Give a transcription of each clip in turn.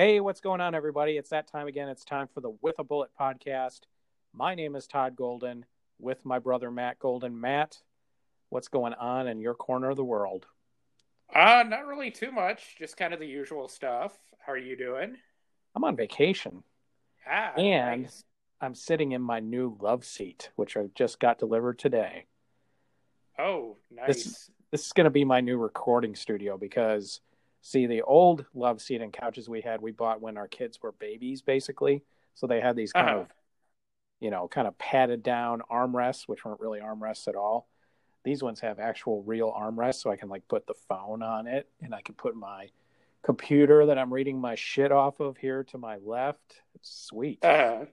Hey, what's going on, everybody? It's that time again. It's time for the With a Bullet podcast. My name is Todd Golden with my brother Matt Golden. Matt, what's going on in your corner of the world? Uh, not really too much. Just kind of the usual stuff. How are you doing? I'm on vacation. Ah, and nice. I'm sitting in my new love seat, which I just got delivered today. Oh, nice. This, this is going to be my new recording studio because, see, the old love seat and couches we had, we bought when our kids were babies, basically. So they had these kind Uh-huh. of, you know, kind of padded down armrests, which weren't really armrests at all. These ones have actual real armrests, so I can like put the phone on it, and I can put my computer that I'm reading my shit off of here to my left. It's sweet. Uh,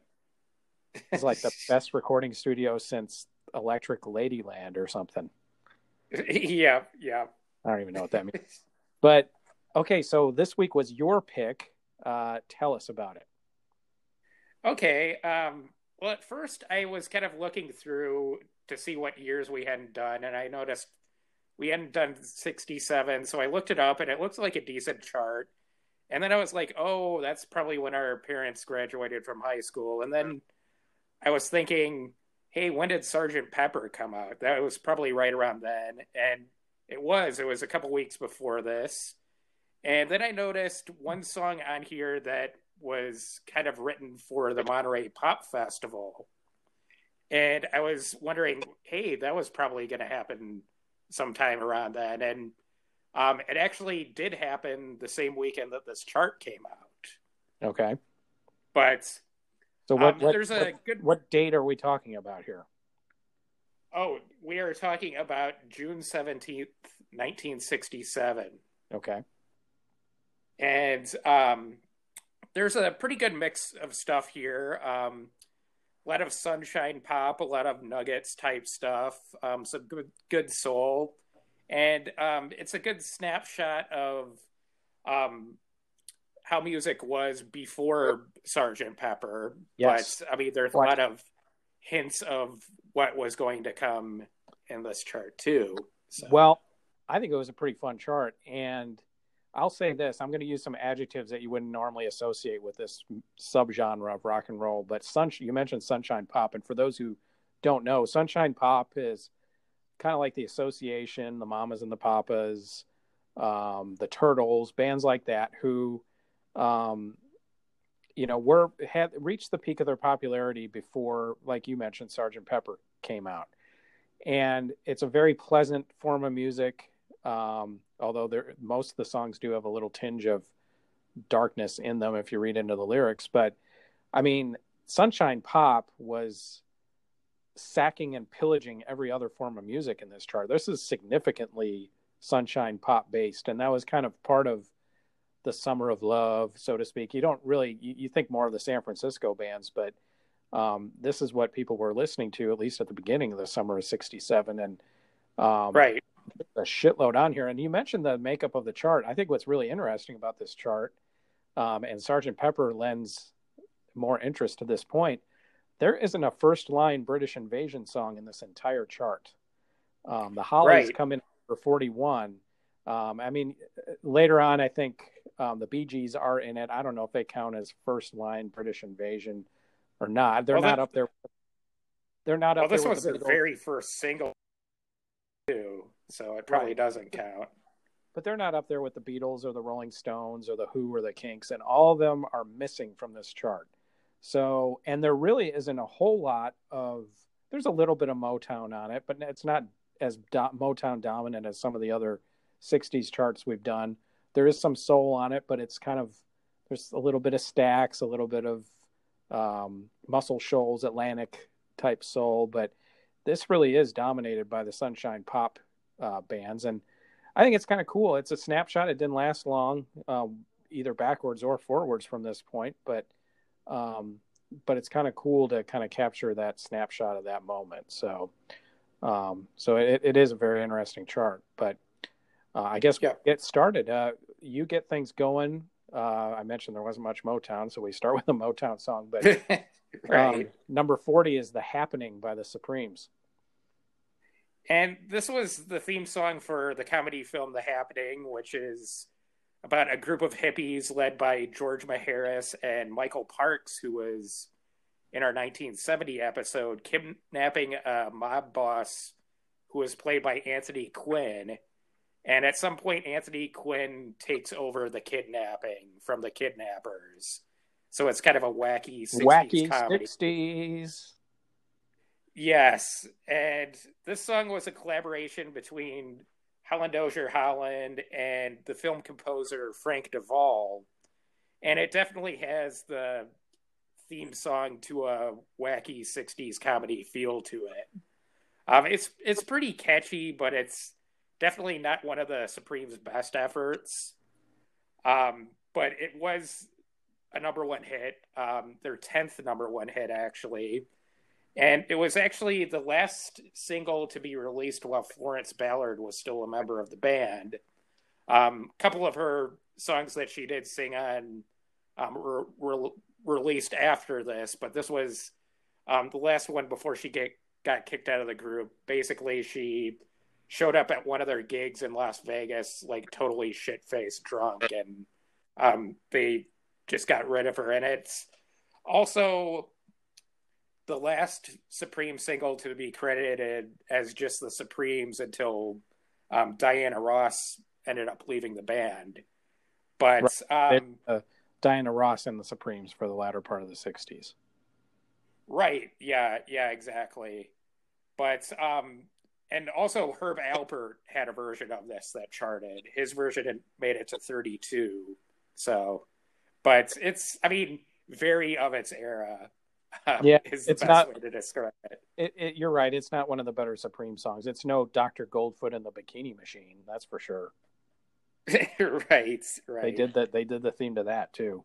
It's like the best recording studio since Electric Ladyland or something. yeah, yeah. I don't even know what that means. But okay, so this week was your pick. Uh, tell us about it. Okay. Um, well, at first, I was kind of looking through to see what years we hadn't done, and I noticed we hadn't done 67. So I looked it up, and it looks like a decent chart. And then I was like, oh, that's probably when our parents graduated from high school. And then I was thinking, hey, when did Sergeant Pepper come out? That was probably right around then. And it was. It was a couple weeks before this. And then I noticed one song on here that was kind of written for the Monterey Pop Festival. And I was wondering, hey, that was probably going to happen sometime around then. And um, it actually did happen the same weekend that this chart came out. Okay. But So what, um, what, there's a what, good. what date are we talking about here? Oh, we are talking about June 17th, 1967. Okay. And um, there's a pretty good mix of stuff here. Um, a lot of sunshine pop, a lot of nuggets type stuff, um, some good good soul, and um, it's a good snapshot of um, how music was before Sergeant Pepper. Yes. But I mean, there's a lot of hints of what was going to come in this chart too. So. Well, I think it was a pretty fun chart. And I'll say this I'm going to use some adjectives that you wouldn't normally associate with this subgenre of rock and roll. But sun, you mentioned Sunshine Pop. And for those who don't know, Sunshine Pop is kind of like the Association, the Mamas and the Papas, um, the Turtles, bands like that who, um, you know, were had reached the peak of their popularity before, like you mentioned, Sergeant Pepper came out and it's a very pleasant form of music. Um, although there, most of the songs do have a little tinge of darkness in them if you read into the lyrics. But I mean, Sunshine Pop was sacking and pillaging every other form of music in this chart. This is significantly Sunshine Pop based, and that was kind of part of the summer of love, so to speak. You don't really you, you think more of the San Francisco bands, but um, this is what people were listening to at least at the beginning of the summer of 67 and um, right. A shitload on here. And you mentioned the makeup of the chart. I think what's really interesting about this chart um, and sergeant pepper lends more interest to this point there isn't a first line british invasion song in this entire chart. Um, the hollies Right. come in for 41 um, i mean later on i think um, the bee gees are in it. I don't know if they count as first line british invasion or not. They're Well, not up there. They're not Well, up there this was the the very first single, too, so it probably Right. doesn't count. but they're not up there with the Beatles or the Rolling Stones or the Who or the Kinks, and all of them are missing from this chart. So, and there really isn't a whole lot of. There's a little bit of Motown on it, but it's not as do- Motown dominant as some of the other '60s charts we've done. There is some soul on it, but it's kind of there's a little bit of Stax, a little bit of um, Muscle Shoals, Atlantic type soul, but this really is dominated by the Sunshine Pop uh, bands, and I think it's kind of cool. It's a snapshot. It didn't last long, um, either backwards or forwards from this point, but um, but it's kind of cool to kind of capture that snapshot of that moment. So um, so it, it is a very interesting chart. But uh, I guess Yeah. get started. Uh, you get things going. Uh, I mentioned there wasn't much Motown, so we start with a Motown song. But right. um, number forty is "The Happening" by the Supremes. And this was the theme song for the comedy film The Happening, which is about a group of hippies led by George Maharis and Michael Parks, who was in our 1970 episode kidnapping a mob boss who was played by Anthony Quinn. And at some point, Anthony Quinn takes over the kidnapping from the kidnappers. So it's kind of a wacky 60s wacky comedy. 60s. Yes, and this song was a collaboration between Holland Dozier Holland and the film composer Frank DeVol, and it definitely has the theme song to a wacky '60s comedy feel to it. Um, it's it's pretty catchy, but it's definitely not one of the Supremes' best efforts. Um, but it was a number one hit, um, their tenth number one hit actually and it was actually the last single to be released while Florence Ballard was still a member of the band. A um, couple of her songs that she did sing on um, were, were, released after this, but this was um, the last one before she get, got kicked out of the group. Basically, she showed up at one of their gigs in Las Vegas, like totally shit faced drunk, and um, they just got rid of her. And it's also the last Supreme single to be credited as just the Supremes until um, Diana Ross ended up leaving the band. But right. um, uh, Diana Ross and the Supremes for the latter part of the '60s. Right. Yeah. Yeah. Exactly. But um, and also Herb Alpert had a version of this that charted. His version made it to 32. So, but it's I mean very of its era. Um, yeah, it's not, way to describe it. It, it. You're right. It's not one of the better Supreme songs. It's no Doctor Goldfoot and the Bikini Machine. That's for sure. right, right. They did that. They did the theme to that too.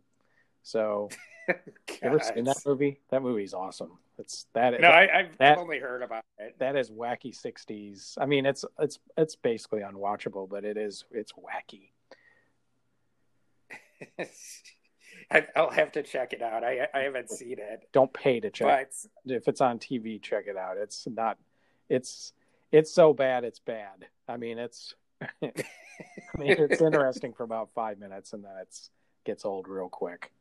So, ever seen that movie? That movie's awesome. It's that. No, I, have that, only heard about it. That is wacky '60s. I mean, it's it's it's basically unwatchable, but it is it's wacky. I, will have to check it out. I I haven't seen it. Don't pay to check. But... If it's on TV, check it out. It's not. It's it's so bad. It's bad. I mean, it's. I mean, it's interesting for about five minutes, and then it's gets old real quick.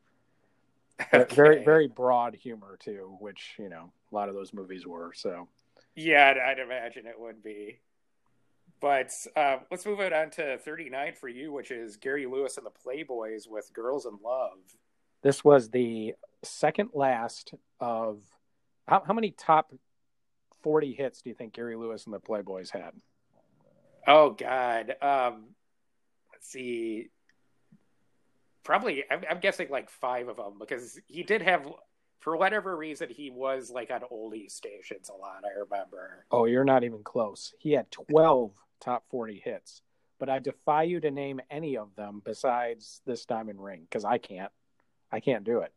Okay. Very very broad humor too, which you know a lot of those movies were. So. Yeah, I'd imagine it would be. But uh, let's move it on to 39 for you, which is Gary Lewis and the Playboys with Girls in Love. This was the second last of how, how many top 40 hits do you think Gary Lewis and the Playboys had? Oh, God. Um, let's see. Probably, I'm, I'm guessing like five of them because he did have for whatever reason, he was like on oldie stations a lot. I remember. Oh, you're not even close. He had 12 top 40 hits, but I defy you to name any of them besides this diamond ring because I can't. I can't do it.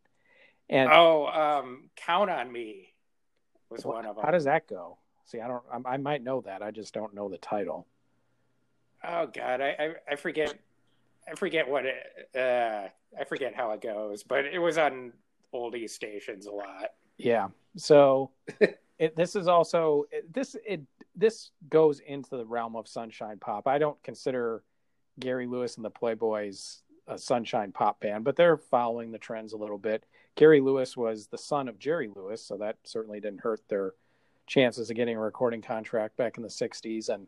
And oh, um, count on me was one of them. How does that go? See, I don't. I, I might know that. I just don't know the title. Oh God, I I, I forget. I forget what it. Uh, I forget how it goes, but it was on oldie stations a lot. Yeah. So it, this is also this it this goes into the realm of sunshine pop. I don't consider Gary Lewis and the Playboys a sunshine pop band, but they're following the trends a little bit. Gary Lewis was the son of Jerry Lewis, so that certainly didn't hurt their chances of getting a recording contract back in the 60s. And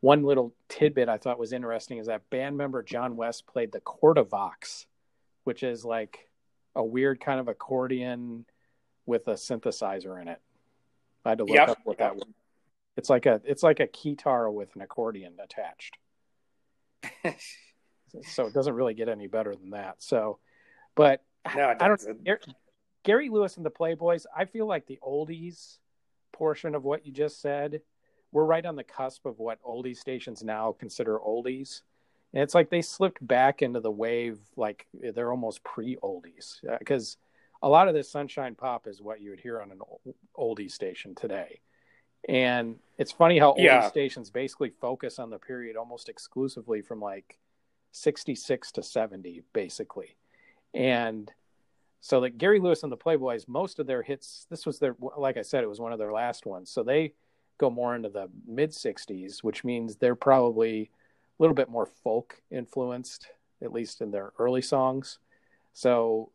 one little tidbit I thought was interesting is that band member John West played the Cordovox, which is like a weird kind of accordion with a synthesizer in it. I had to look yep. up what that was. It's like a it's like a guitar with an accordion attached. so it doesn't really get any better than that. So, but no, I don't. Gary Lewis and the Playboys. I feel like the oldies portion of what you just said. We're right on the cusp of what oldie stations now consider oldies. And it's like they slipped back into the wave, like they're almost pre oldies. Because uh, a lot of this sunshine pop is what you would hear on an oldie station today. And it's funny how oldie yeah. stations basically focus on the period almost exclusively from like 66 to 70 basically and so like gary lewis and the playboys most of their hits this was their like i said it was one of their last ones so they go more into the mid 60s which means they're probably a little bit more folk influenced at least in their early songs. So,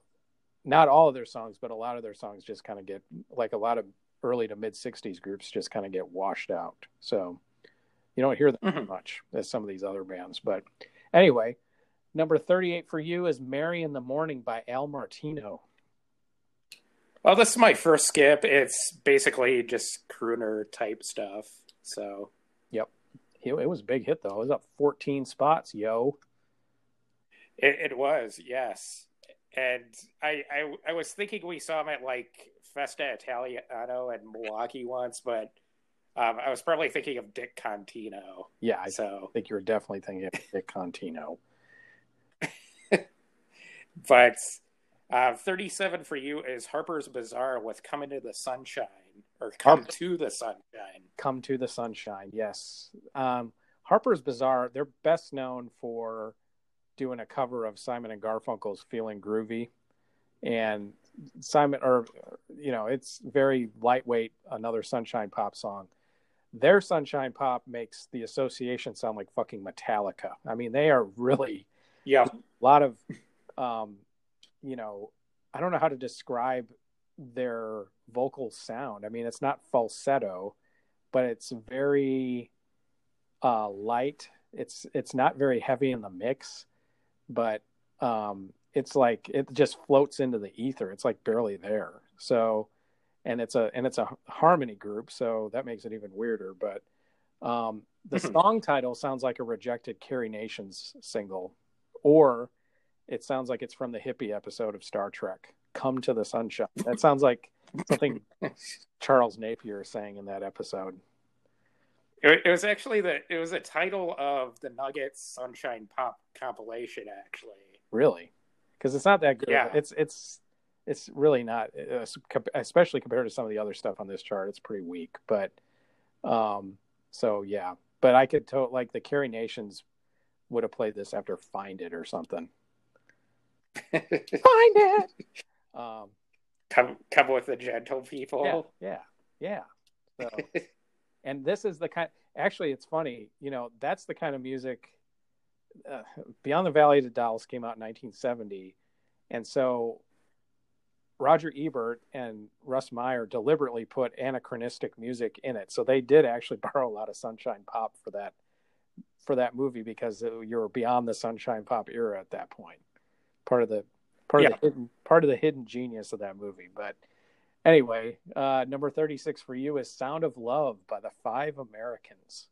not all of their songs, but a lot of their songs just kind of get like a lot of early to mid 60s groups just kind of get washed out. So, you don't hear them mm-hmm. much as some of these other bands. But anyway, number 38 for you is Mary in the Morning by Al Martino. Well, this is my first skip. It's basically just crooner type stuff. So, yep. It, was a big hit, though. It was up 14 spots, yo. It, it was, yes. And I, I, I was thinking we saw him at like Festa Italiano and Milwaukee once, but um, I was probably thinking of Dick Contino. Yeah, I so. I think you were definitely thinking of Dick Contino. but uh, 37 for you is Harpers Bizarre with Come Into the Sunshine or Come to the Sunshine. Come to the Sunshine, yes. Um, Harpers Bizarre, they're best known for doing a cover of Simon and Garfunkel's Feeling Groovy. And Simon, or, you know, it's very lightweight, another Sunshine Pop song. Their Sunshine Pop makes the association sound like fucking Metallica. I mean, they are really, yeah, a lot of, um, you know, I don't know how to describe their vocal sound. I mean, it's not falsetto, but it's very uh, light. It's it's not very heavy in the mix, but um, it's like it just floats into the ether. It's like barely there. So, and it's a and it's a harmony group, so that makes it even weirder. But um, the song title sounds like a rejected Carrie Nations single, or it sounds like it's from the hippie episode of Star Trek. Come to the sunshine. That sounds like something Charles Napier sang in that episode. It, it was actually the it was a title of the Nuggets Sunshine Pop compilation. Actually, really, because it's not that good. Yeah. It's it's it's really not, uh, especially compared to some of the other stuff on this chart. It's pretty weak, but um, so yeah. But I could to- like the Carrie Nations would have played this after Find It or something. Find it. Um, come come with the gentle people. Yeah, yeah, yeah. So, and this is the kind. Actually, it's funny. You know, that's the kind of music. Uh, Beyond the Valley of the Dolls came out in 1970, and so Roger Ebert and Russ Meyer deliberately put anachronistic music in it. So they did actually borrow a lot of Sunshine Pop for that for that movie because you were beyond the Sunshine Pop era at that point. Part of the part yeah. of the hidden part of the hidden genius of that movie. But anyway, uh, number thirty six for you is "Sound of Love" by the Five Americans.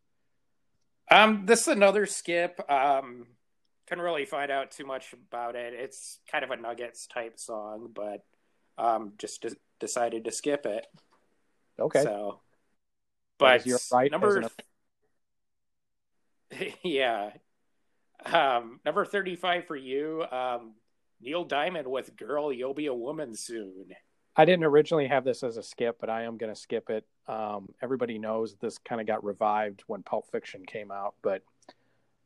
Um, this is another skip. Um, couldn't really find out too much about it. It's kind of a Nuggets type song, but um, just de- decided to skip it. Okay. So, but you're right. Number, yeah. Um, number thirty-five for you. Um, Neil Diamond with "Girl, You'll Be a Woman Soon." I didn't originally have this as a skip, but I am going to skip it. Um, everybody knows this kind of got revived when Pulp Fiction came out, but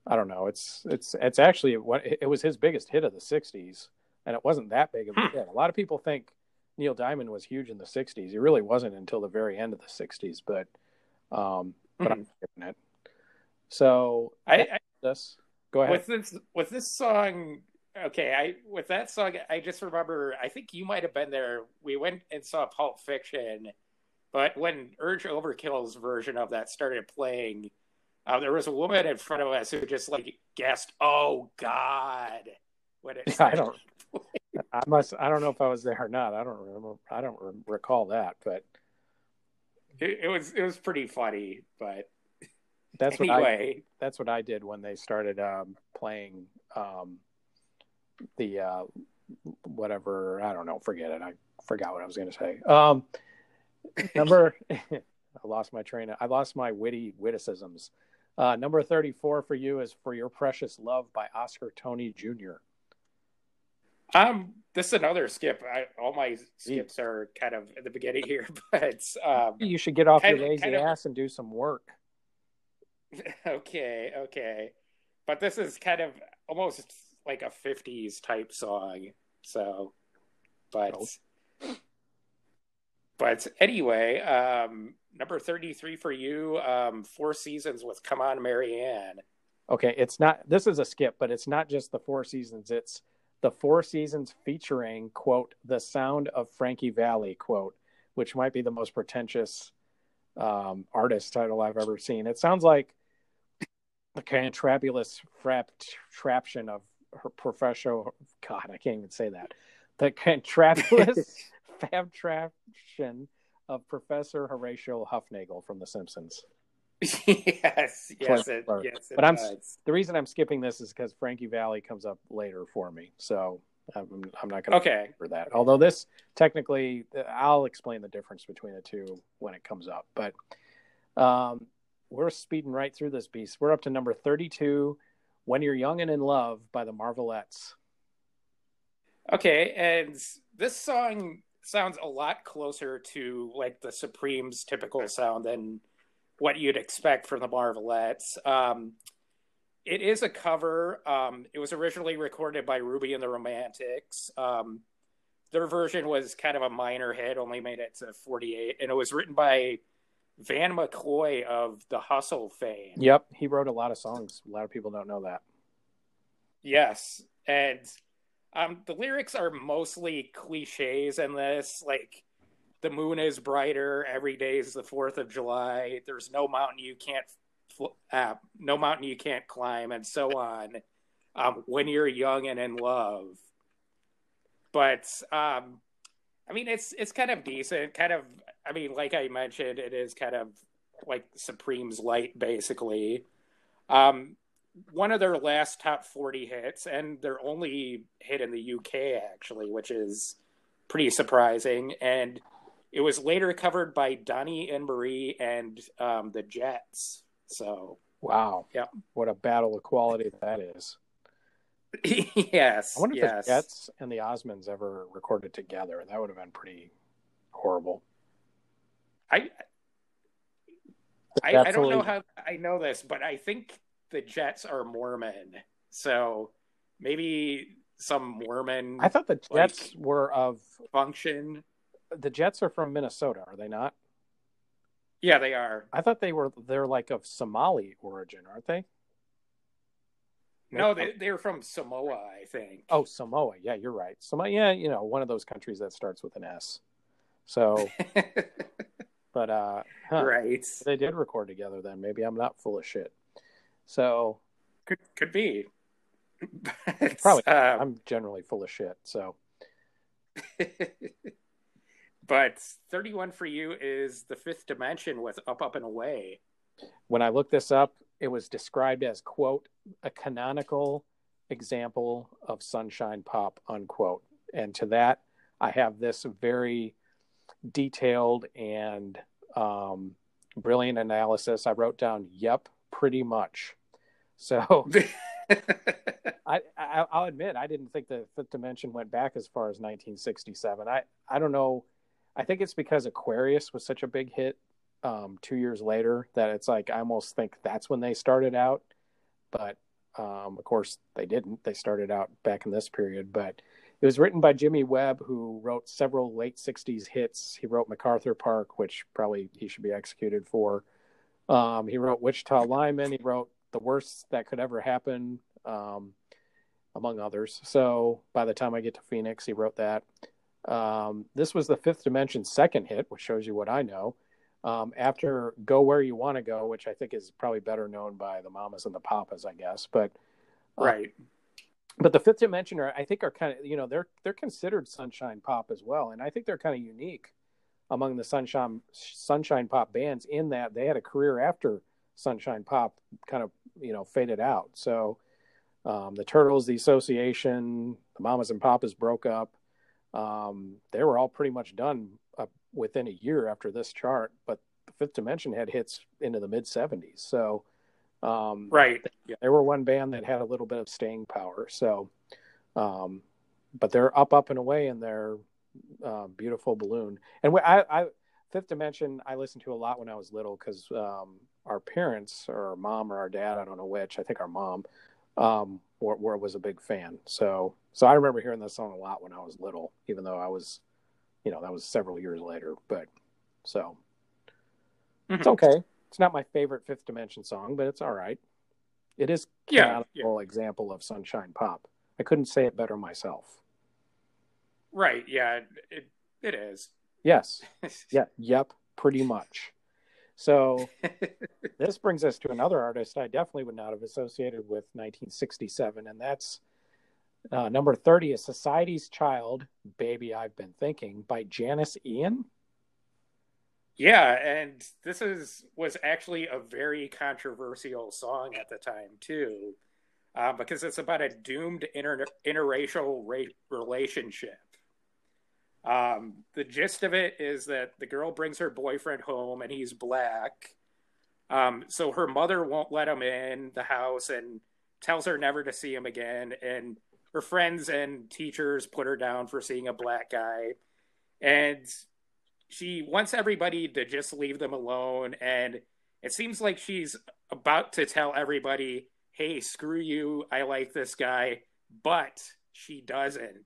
I don't know. It's it's it's actually what it was his biggest hit of the '60s, and it wasn't that big of a hmm. hit. A lot of people think Neil Diamond was huge in the '60s. He really wasn't until the very end of the '60s, but um, but mm-hmm. I'm skipping it. So I, I this go ahead with this with this song okay, I with that song, I just remember. I think you might have been there. We went and saw Pulp Fiction, but when Urge Overkill's version of that started playing, uh, there was a woman in front of us who just like guessed, "Oh God!" When it I don't. I must. I don't know if I was there or not. I don't remember. I don't re- recall that, but it, it, was it was pretty funny. But that's anyway. what I. That's what I did when they started um, playing. Um, the uh, whatever I don't know, forget it. I forgot what I was going to say. Um, number, I lost my train. Of, I lost my witty witticisms. Uh, number thirty-four for you is "For Your Precious Love" by Oscar Toney Jr. Um, this is another skip. I, all my skips are kind of at the beginning here, but um, you should get off your lazy ass of... and do some work. okay, okay, but this is kind of almost like a 50s type song. So, but oh. but anyway, um number 33 for you, um Four Seasons with Come On Marianne. Okay, it's not. This is a skip, but it's not just the Four Seasons. It's the Four Seasons featuring quote the sound of Frankie Valli quote, which might be the most pretentious um, artist title I've ever seen. It sounds like the cantrabulous fraption of her professional. God, I can't even say that. The cantrabulous fabtraction of Professor Horatio Huffnagel from The Simpsons. yes, yes, it, yes. It but I'm the reason I'm skipping this is because Frankie Valli comes up later for me, so I'm, I'm not going to okay for that. Although this technically, I'll explain the difference between the two when it comes up. But um, we're speeding right through this beast. We're up to number 32, "When You're Young and in Love" by the Marvelettes. Okay, and this song sounds a lot closer to like the Supremes' typical sound than what you'd expect from the Marvelettes. Um, it is a cover. Um, it was originally recorded by Ruby and the Romantics. Um, their version was kind of a minor hit, only made it to 48, and it was written by Van McCoy of the Hustle fame. Yep, he wrote a lot of songs. A lot of people don't know that. Yes, and um, the lyrics are mostly cliches in this, like the moon is brighter every day is the fourth of july there's no mountain you can't uh, no mountain you can't climb and so on um, when you're young and in love. But um, i mean it's it's kind of decent kind of i mean like i mentioned it is kind of like supreme's light basically. Um, one of their last top 40 hits and their only hit in the uk actually which is pretty surprising and it was later covered by Donnie and Marie and um, the Jets. So wow, yeah, what a battle of quality that is. yes, I wonder yes. if the Jets and the Osmonds ever recorded together. That would have been pretty horrible. I I, I, don't know how I know this, but I think the Jets are Mormon, so maybe some Mormon. I thought the Jets like, were of function the Jets are from Minnesota, are they not? Yeah, they are. I thought they were they're like of Somali origin, aren't they? No, they they're from Samoa, I think. Oh, Samoa. Yeah, you're right. Samoa. Yeah, you know, one of those countries that starts with an S. So, but uh, huh, right. They did record together. Then maybe I'm not full of shit. So, could could be. Probably. Um, I'm generally full of shit. So. But 31 for you is the fifth dimension with Up, Up, and Away. When I looked this up, it was described as, quote, a canonical example of sunshine pop, unquote. And to that, I have this very detailed and um, brilliant analysis. I wrote down, yep, pretty much. So I, I, will admit, I didn't think the fifth dimension went back as far as 1967. I, I don't know I think it's because Aquarius was such a big hit um, two years later that it's like I almost think that's when they started out. But um, of course, they didn't. They started out back in this period. But it was written by Jimmy Webb, who wrote several late 60s hits. He wrote MacArthur Park, which probably he should be executed for. Um, he wrote Wichita Lineman. He wrote The Worst That Could Ever Happen, um, among others. So by the time I get to Phoenix, he wrote that. Um, this was the Fifth Dimension second hit, which shows you what I know. Um, after Go Where You Want to Go, which I think is probably better known by the Mamas and the Papas, I guess. But uh, right. But the Fifth Dimension, are, I think, are kind of you know they're they're considered sunshine pop as well, and I think they're kind of unique among the sunshine sunshine pop bands in that they had a career after sunshine pop kind of you know faded out. So um, the Turtles, the Association, the Mamas and Papas broke up um, they were all pretty much done uh, within a year after this chart, but the Fifth Dimension had hits into the mid 70s. So, um, right, they, they, were one band that had a little bit of staying power. So, um, but they're up, up and away in their uh, beautiful balloon. And I, I, Fifth Dimension, I listened to a lot when I was little because um, our parents, or our mom or our dad, I don't know which, I think our mom, um, were, were, was a big fan. So so I remember hearing that song a lot when I was little, even though I was, you know, that was several years later. But so mm-hmm. it's okay. It's not my favorite Fifth Dimension song, but it's all right. It is canonical yeah, yeah. example of sunshine pop. I couldn't say it better myself. Right. Yeah. It it is. Yes. yeah. Yep. Pretty much. So this brings us to another artist I definitely would not have associated with 1967, and that's uh, number 30 is Society's Child, Baby I've Been Thinking by Janis Ian. Yeah, and this is was actually a very controversial song at the time too, uh, because it's about a doomed inter- interracial ra- relationship. Um, the gist of it is that the girl brings her boyfriend home and he's black. Um, so her mother won't let him in the house and tells her never to see him again. And her friends and teachers put her down for seeing a black guy. And she wants everybody to just leave them alone. And it seems like she's about to tell everybody, hey, screw you. I like this guy. But she doesn't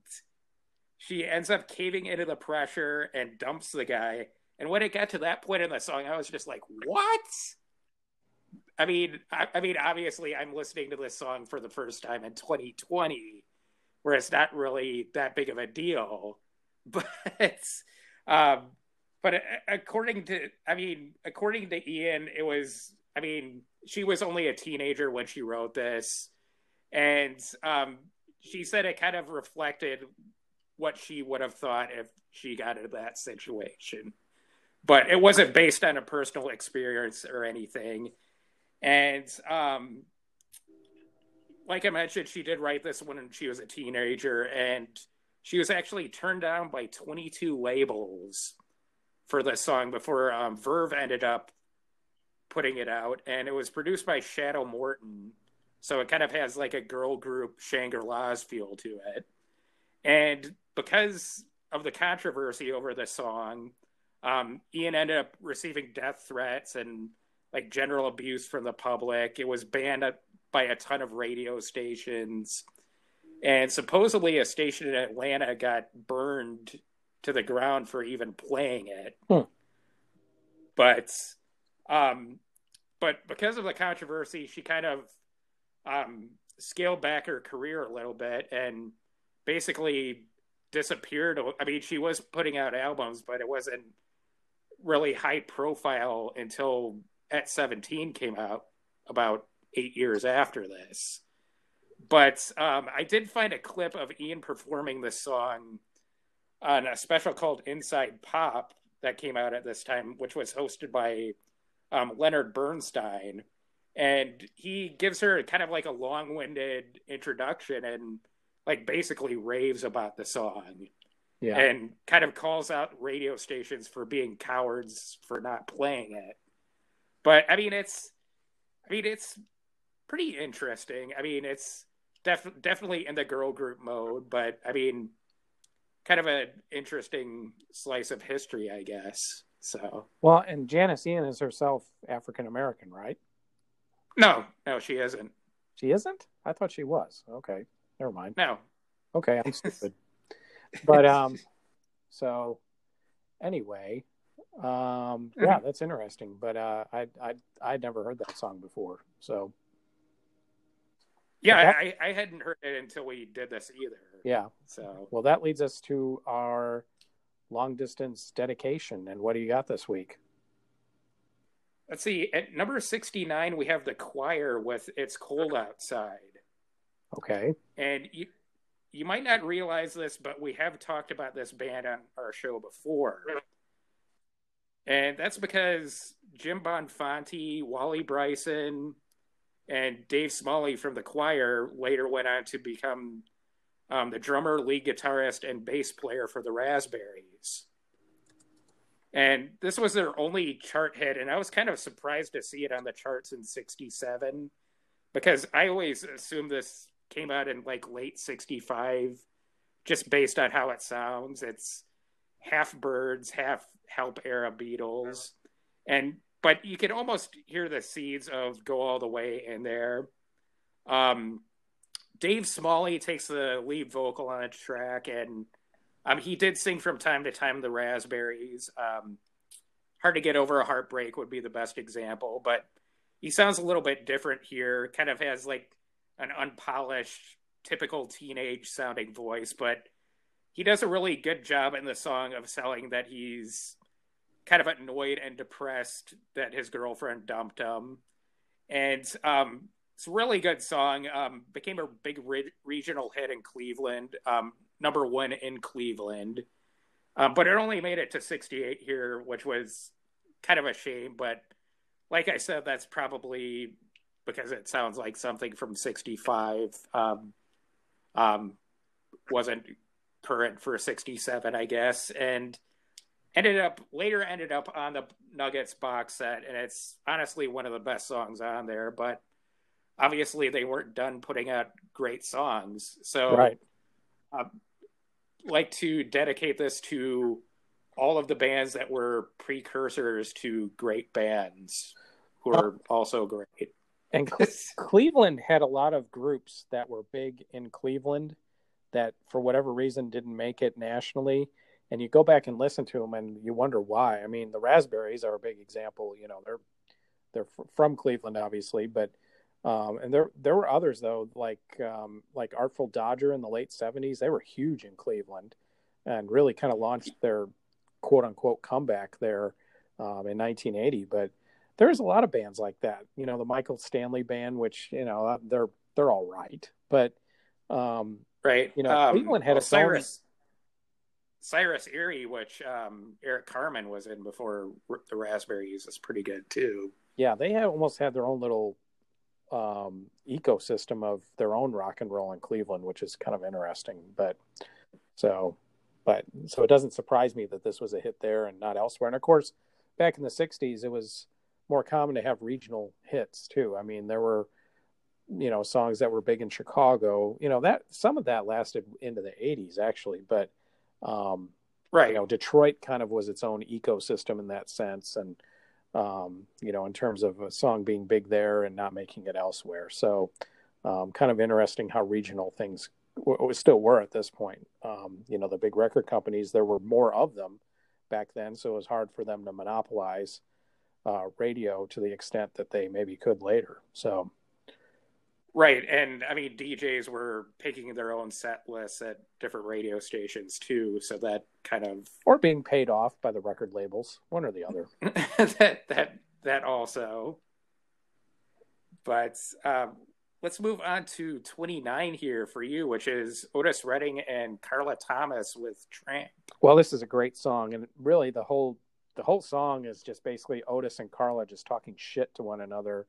she ends up caving into the pressure and dumps the guy. And when it got to that point in the song, I was just like, "What?" I mean, I, I, mean, obviously, I'm listening to this song for the first time in 2020, where it's not really that big of a deal. But, um, but according to, I mean, according to Ian, it was, I mean, she was only a teenager when she wrote this, and um, she said it kind of reflected what she would have thought if she got into that situation. But it wasn't based on a personal experience or anything. And um, like I mentioned, she did write this when she was a teenager, and she was actually turned down by 22 labels for this song before um, Verve ended up putting it out. And it was produced by Shadow Morton. So it kind of has like a girl group Shangri La's feel to it. And because of the controversy over the song, um, Ian ended up receiving death threats and like general abuse from the public. It was banned by a ton of radio stations. And supposedly, a station in Atlanta got burned to the ground for even playing it. Hmm. But, um, but because of the controversy, she kind of um, scaled back her career a little bit and basically disappeared. I mean, she was putting out albums, but it wasn't really high profile until at 17 came out about eight years after this. But um, I did find a clip of Ian performing this song on a special called Inside Pop that came out at this time, which was hosted by um, Leonard Bernstein. And he gives her kind of like a long winded introduction and like basically raves about the song. Yeah. And kind of calls out radio stations for being cowards for not playing it. But I mean it's I mean it's pretty interesting. I mean it's def- definitely in the girl group mode, but I mean kind of an interesting slice of history, I guess. So well, and Janis Ian is herself African American, right? No, no, she isn't. She isn't. I thought she was. Okay. Never mind. No. Okay, I'm stupid. but um, so anyway, um, yeah, that's interesting. But uh, I I I'd never heard that song before, so. Yeah, that, I, I hadn't heard it until we did this either. Yeah. So well, that leads us to our long distance dedication. And what do you got this week? Let's see. At number sixty nine, we have the choir with "It's Cold Outside." Okay. And you you might not realize this, but we have talked about this band on our show before. And that's because Jim Bonfanti, Wally Bryson, and Dave Smalley from the choir later went on to become um, the drummer, lead guitarist, and bass player for the Raspberries. And this was their only chart hit, and I was kind of surprised to see it on the charts in '67 because I always assumed this came out in like late 65 just based on how it sounds. It's half Byrds half help era beatles and but you can almost hear the seeds of go all the way in there. Um, dave smalley takes the lead vocal on a track and um, he did sing from time to time the raspberries. Um, hard to get over a heartbreak would be the best example but he sounds a little bit different here. Kind of has like an unpolished, typical teenage sounding voice, but he does a really good job in the song of selling that he's kind of annoyed and depressed that his girlfriend dumped him. And um, it's a really good song. Um, became a big re- regional hit in Cleveland, um, number one in Cleveland. Um, but it only made it to 68 here, which was kind of a shame. But like I said, that's probably because it sounds like something from 65 um, um, wasn't current for 67, I guess, and ended up later ended up on the Nuggets box set, and it's honestly one of the best songs on there. But obviously, they weren't done putting out great songs, so right. I'd like to dedicate this to all of the bands that were precursors to great bands who are also great. And Cleveland had a lot of groups that were big in Cleveland that for whatever reason didn't make it nationally. And you go back and listen to them and you wonder why. I mean the raspberries are a big example you know they're they're from cleveland obviously but um, and there there were others though like um, like artful dodger in the late 70s they were huge in cleveland and really kind of launched their quote unquote comeback there um, in 1980 but there's a lot of bands like that you know the michael stanley band which you know they're they're all right but um, right? You know, um, Cleveland had well, a Cyrus, Cyrus Erick, which um, Eric Carmen was in before the Raspberries, is pretty good too. Yeah, they have almost had their own little um, ecosystem of their own rock and roll in Cleveland, which is kind of interesting. But so, but so it doesn't surprise me that this was a hit there and not elsewhere. And of course, back in the '60s, it was more common to have regional hits too. I mean, there were you know songs that were big in Chicago. You know that some of that lasted into the 80s actually, but um, right. You know, Detroit kind of was its own ecosystem in that sense, and um, you know, in terms of a song being big there and not making it elsewhere. So, um, kind of interesting how regional things w- still were at this point. Um, you know, the big record companies, there were more of them back then, so it was hard for them to monopolize uh, radio to the extent that they maybe could later. So, Right, and I mean DJs were picking their own set lists at different radio stations too, so that kind of or being paid off by the record labels, one or the other. that that that also. But um, let's move on to 29 here for you, which is Otis Redding and Carla Thomas with Tramp. Well, this is a great song, and really the whole the whole song is just basically Otis and Carla just talking shit to one another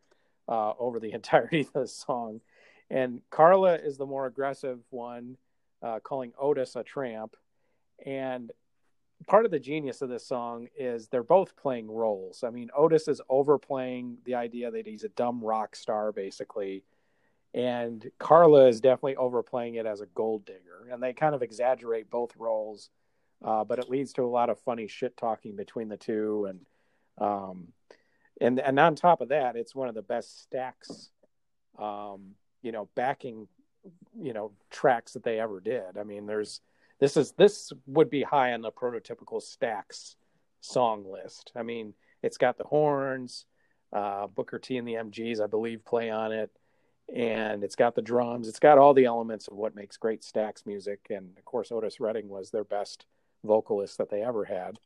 uh, over the entirety of the song. And Carla is the more aggressive one, uh, calling Otis a tramp. And part of the genius of this song is they're both playing roles. I mean, Otis is overplaying the idea that he's a dumb rock star, basically. And Carla is definitely overplaying it as a gold digger. And they kind of exaggerate both roles, uh, but it leads to a lot of funny shit talking between the two. And um, and and on top of that, it's one of the best Stax, um, you know, backing, you know, tracks that they ever did. I mean, there's this is this would be high on the prototypical Stax song list. I mean, it's got the horns, uh, Booker T and the MGs, I believe, play on it, and it's got the drums. It's got all the elements of what makes great Stax music, and of course, Otis Redding was their best vocalist that they ever had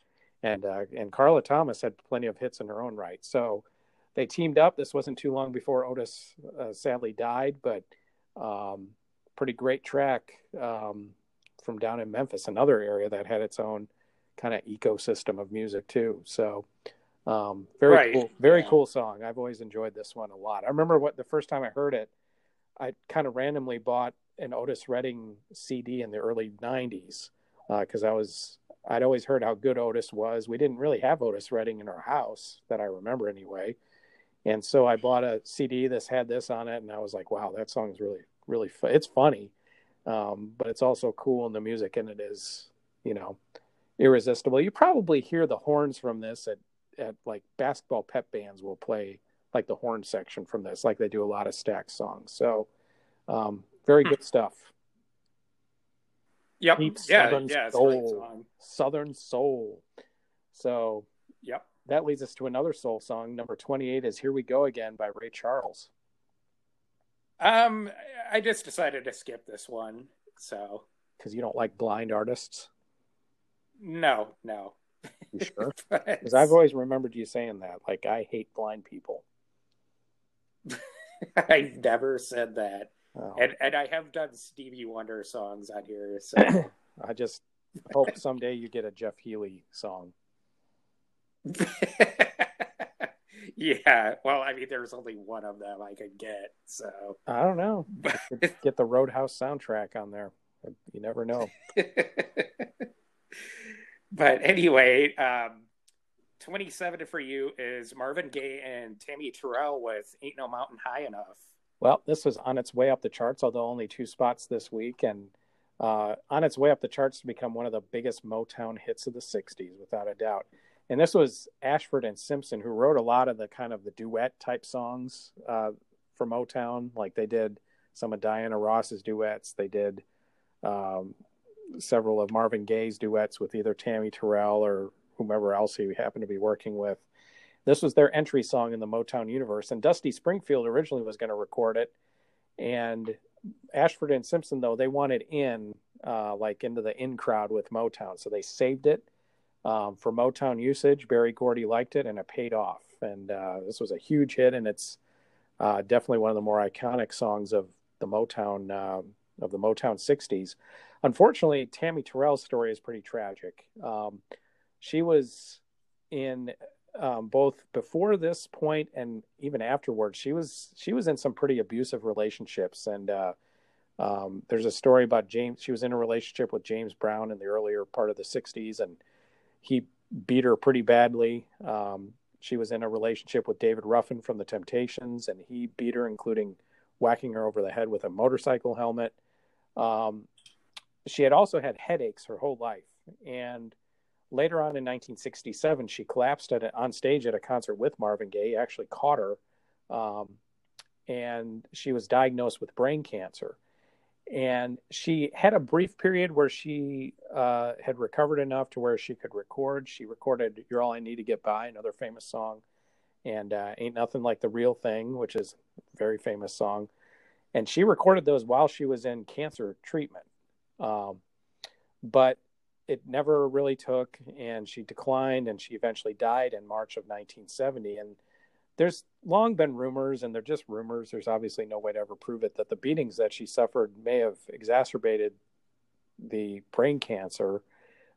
and uh, and Carla Thomas had plenty of hits in her own right. So they teamed up. This wasn't too long before Otis uh, sadly died, but um, pretty great track um, from down in Memphis, another area that had its own kind of ecosystem of music too. So um, very right. cool, very yeah. cool song. I've always enjoyed this one a lot. I remember what the first time I heard it, I kind of randomly bought an Otis Redding CD in the early '90s because uh, I was I'd always heard how good Otis was. We didn't really have Otis Redding in our house that I remember anyway. And so I bought a CD that had this on it, and I was like, "Wow, that song is really, really. Fu-. It's funny, um, but it's also cool in the music, and it is, you know, irresistible. You probably hear the horns from this at at like basketball pep bands will play like the horn section from this, like they do a lot of Stax songs. So, um, very good stuff. Yep. Deep yeah, Southern yeah, soul. Southern soul. So Yep. that leads us to another soul song. Number 28 is Here We Go Again by Ray Charles. Um, I just decided to skip this one. So, because you don't like blind artists? No, no. You sure? Because I've always remembered you saying that. Like, I hate blind people. I never said that. Oh. And and I have done Stevie Wonder songs on here. So I just hope someday you get a Jeff Healey song. yeah, well, I mean, there's only one of them I could get, so I don't know. get the Roadhouse soundtrack on there. You never know. but anyway, um, 27 for you is Marvin Gaye and Tammy Terrell with "Ain't No Mountain High Enough." Well, this was on its way up the charts, although only two spots this week, and uh, on its way up the charts to become one of the biggest Motown hits of the 60s, without a doubt. And this was Ashford and Simpson, who wrote a lot of the kind of the duet type songs uh, for Motown. Like they did some of Diana Ross's duets. They did um, several of Marvin Gaye's duets with either Tammy Terrell or whomever else he happened to be working with. This was their entry song in the Motown universe, and Dusty Springfield originally was going to record it, and Ashford and Simpson though they wanted in uh, like into the in crowd with Motown, so they saved it um, for Motown usage. Berry Gordy liked it, and it paid off. And uh, this was a huge hit, and it's uh, definitely one of the more iconic songs of the Motown um, of the Motown '60s. Unfortunately, Tammy Terrell's story is pretty tragic. Um, she was in um, both before this point and even afterwards, she was she was in some pretty abusive relationships. And uh, um, there's a story about James. She was in a relationship with James Brown in the earlier part of the '60s, and he beat her pretty badly. Um, she was in a relationship with David Ruffin from the Temptations, and he beat her, including whacking her over the head with a motorcycle helmet. Um, she had also had headaches her whole life, and later on in 1967, she collapsed a, on stage at a concert with Marvin Gaye. Actually caught her, um, and she was diagnosed with brain cancer. And she had a brief period where she uh, had recovered enough to where she could record. She recorded "You're All I Need to Get By," another famous song, and uh, "Ain't Nothing Like the Real Thing," which is a very famous song. And she recorded those while she was in cancer treatment. Um, but it never really took, and she declined, and she eventually died in March of 1970. And there's long been rumors, and they're just rumors. There's obviously no way to ever prove it that the beatings that she suffered may have exacerbated the brain cancer.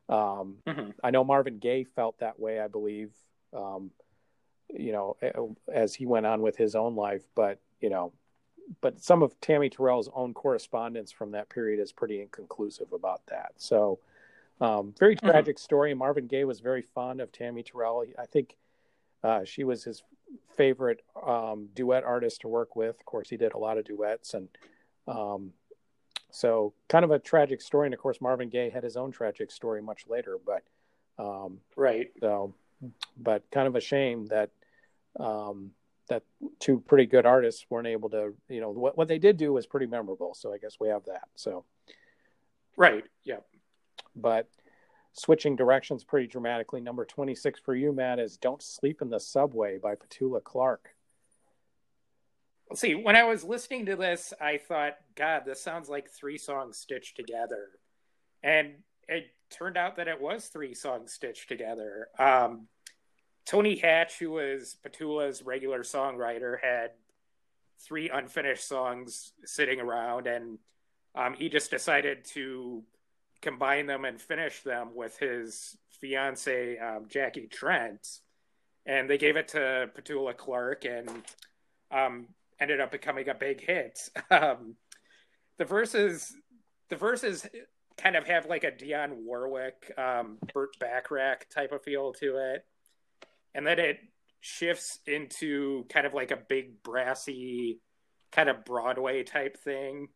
Um, mm-hmm. I know Marvin Gaye felt that way. I believe, um, you know, as he went on with his own life. But you know, but some of Tammy Terrell's own correspondence from that period is pretty inconclusive about that. So um, very mm-hmm. tragic story. Marvin Gaye was very fond of Tammy Terrell. I think uh, she was his favorite um, duet artist to work with. Of course, he did a lot of duets, and um, so kind of a tragic story. And of course, Marvin Gaye had his own tragic story much later. But um, right, so but kind of a shame that um, that two pretty good artists weren't able to. You know, what what they did do was pretty memorable. So I guess we have that. So right, yeah but switching directions pretty dramatically. Number 26 for you, Matt, is Don't Sleep in the Subway by Petula Clark. Let's see, when I was listening to this, I thought, God, this sounds like three songs stitched together. And it turned out that it was three songs stitched together. Um, Tony Hatch, who was Petula's regular songwriter, had three unfinished songs sitting around, and um, he just decided to combine them and finish them with his fiance um, Jackie Trent, and they gave it to Petula Clark, and um, ended up becoming a big hit. Um, the verses, the verses kind of have like a Dionne Warwick, um, Burt type of feel to it, and then it shifts into kind of like a big brassy, kind of Broadway type thing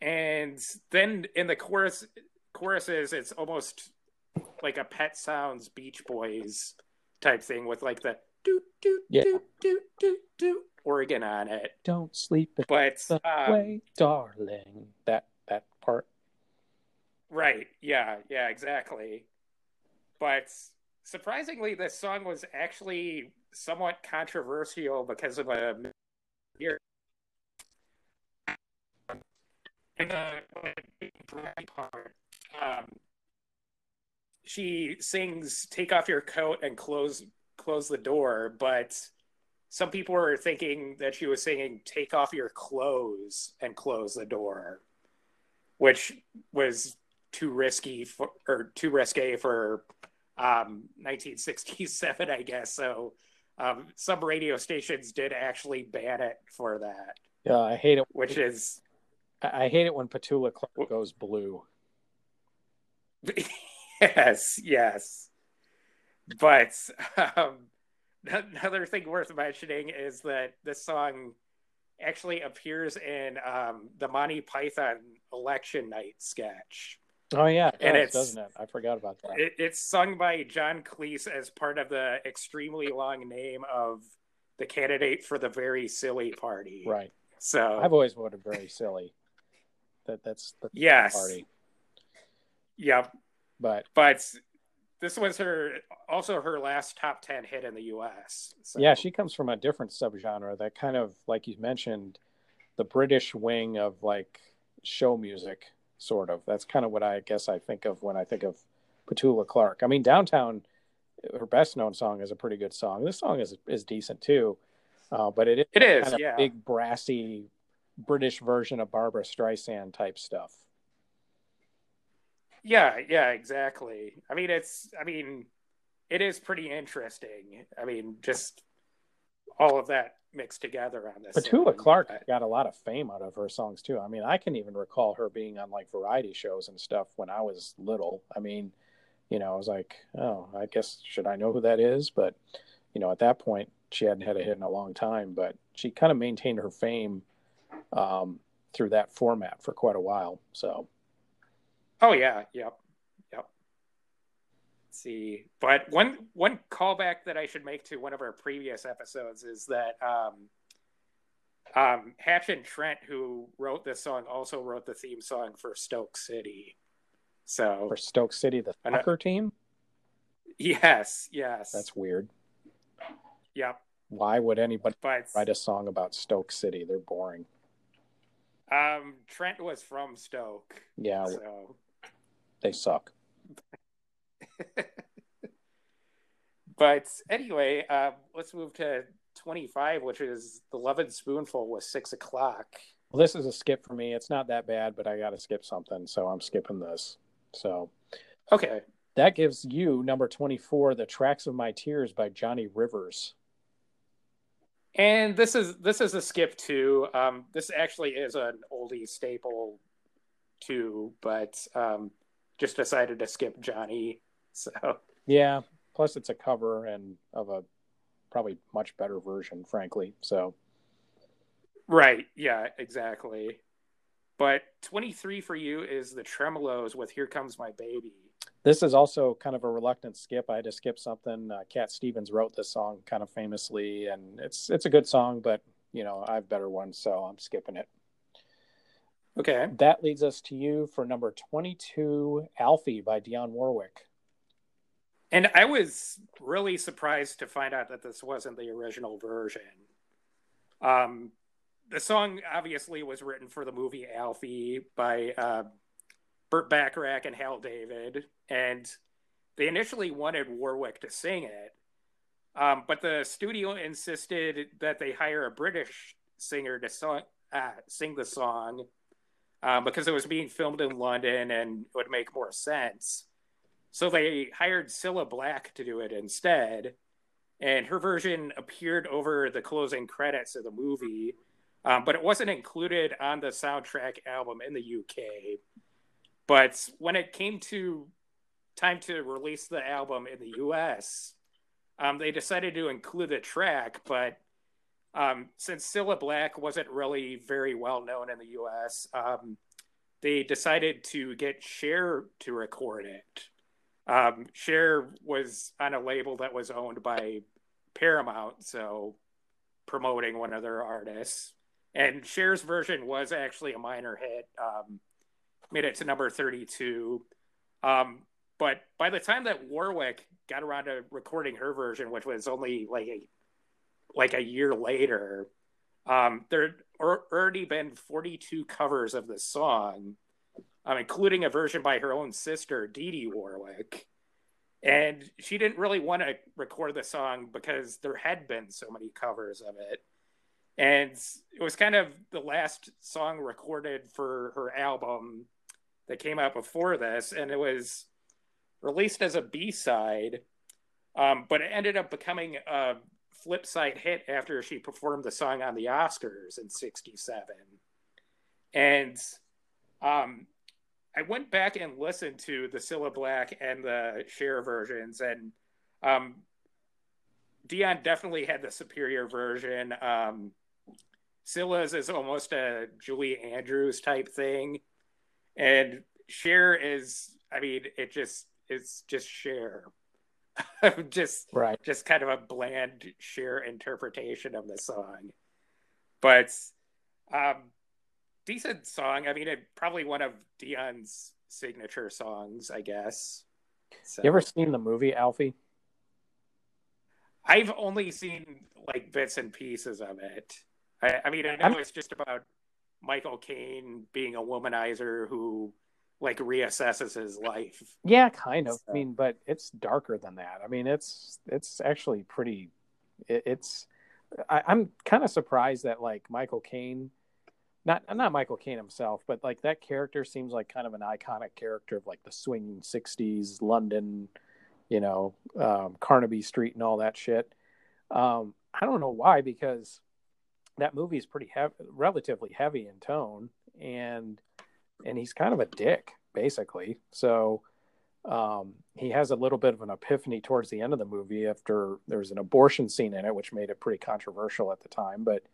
and then in the chorus choruses it's almost like a pet sounds beach boys type thing with like the do do yeah. do do do do organ on it. Don't sleep but the um, way darling. That that part. Right. Yeah. Yeah exactly. But surprisingly, this song was actually somewhat controversial because of a year. In the part, um, she sings "Take off your coat and close close the door," but some people were thinking that she was singing "Take off your clothes and close the door," which was too risky for or too risque for um, 1967, I guess. So um, some radio stations did actually ban it for that. Yeah, I hate it. Which is, I hate it when Petula Clark goes blue. yes, yes. But um, another thing worth mentioning is that this song actually appears in um, the Monty Python election night sketch. Oh yeah, it and does, it's doesn't it? I forgot about that. It, it's sung by John Cleese as part of the extremely long name of the candidate for the very silly party. Right. So I've always voted very silly. That that's the yes. party. Yep. But but this was her also her last top 10 hit in the US. So. Yeah, she comes from a different subgenre that kind of like you mentioned the British wing of like show music sort of. That's kind of what I guess I think of when I think of Petula Clark. I mean, Downtown, her best known song is a pretty good song. This song is is decent too, uh, but it, it is kind of yeah. big brassy British version of Barbra Streisand type stuff. Yeah, yeah, exactly. I mean, it's I mean, it is pretty interesting. I mean, just all of that mixed together on this. Petula Clark got a lot of fame out of her songs too. I mean, I can even recall her being on like variety shows and stuff when I was little. I mean, you know, I was like, oh, I guess should I know who that is? But you know, at that point, she hadn't had a hit in a long time. But she kind of maintained her fame um, through that format for quite a while. So. Oh yeah, yep Yep. see. But one one callback that I should make to one of our previous episodes is that um, um, Hatch and Trent, who wrote this song, also wrote the theme song for Stoke City. So for Stoke City, the soccer team. Yes, yes. That's weird. Yep. Why would anybody but, write a song about Stoke City? They're boring. Um, Trent was from Stoke. Yeah. So. They suck. but anyway, uh, let's move to 25, which is the Lovin' Spoonful was six o'clock. Well, this is a skip for me. It's not that bad, but I got to skip something, so I'm skipping this. So, okay, that gives you number 24, "The Tracks of My Tears" by Johnny Rivers. And this is this is a skip too. Um, this actually is an oldie staple too, but um, just decided to skip Johnny So yeah, plus it's a cover and of a probably much better version, frankly. So right, yeah, exactly. But 23 for you is the Tremeloes with "Here Comes My Baby." This is also kind of a reluctant skip. I had to skip something. Uh, Cat Stevens wrote this song kind of famously, and it's it's a good song, but you know I have better ones, so I'm skipping it. Okay. That leads us to you for number 22, Alfie by Dionne Warwick. And I was really surprised to find out that this wasn't the original version. Um, the song obviously was written for the movie Alfie by uh, Burt Bacharach and Hal David, and they initially wanted Warwick to sing it, um, but the studio insisted that they hire a British singer to song, uh, sing the song um, because it was being filmed in London and it would make more sense. So they hired Cilla Black to do it instead. And her version appeared over the closing credits of the movie, um, but it wasn't included on the soundtrack album in the UK. But when it came to time to release the album in the US, um, they decided to include the track. But um, since Cilla Black wasn't really very well known in the US, um, they decided to get Cher to record it. Um, Cher was on a label that was owned by Paramount, so promoting one of their artists. And Cher's version was actually a minor hit, um, made it to number 32. Um, but by the time that Warwick got around to recording her version, which was only like a like a year later, um, there had already been 42 covers of the song, um, including a version by her own sister, Dee Dee Warwick. And she didn't really want to record the song because there had been so many covers of it. And it was kind of the last song recorded for her album that came out before this. And it was released as a B side, um, but it ended up becoming a flip side hit after she performed the song on the Oscars in 67. And um, I went back and listened to the Cilla Black and the Cher versions, and um, Dionne definitely had the superior version. Um, Cilla's is almost a Julie Andrews type thing, and Cher is, I mean, it just it's just Cher just right, just kind of a bland Cher interpretation of the song, but um, decent song. I mean, it probably one of Dionne's signature songs, I guess. So. You ever seen the movie Alfie? I've only seen like bits and pieces of it. I, I mean, I know I'm... it's just about Michael Caine being a womanizer who like reassesses his life. Yeah, kind of. So. I mean, but it's darker than that. I mean, it's it's actually pretty. It, it's. I, I'm kind of surprised that like Michael Caine, not not Michael Caine himself, but like that character seems like kind of an iconic character of like the swinging '60s London, you know, um, Carnaby Street and all that shit. Um, I don't know why because that movie is pretty heavy, relatively heavy in tone, and and he's kind of a dick basically. So um, he has a little bit of an epiphany towards the end of the movie after there's an abortion scene in it, which made it pretty controversial at the time. But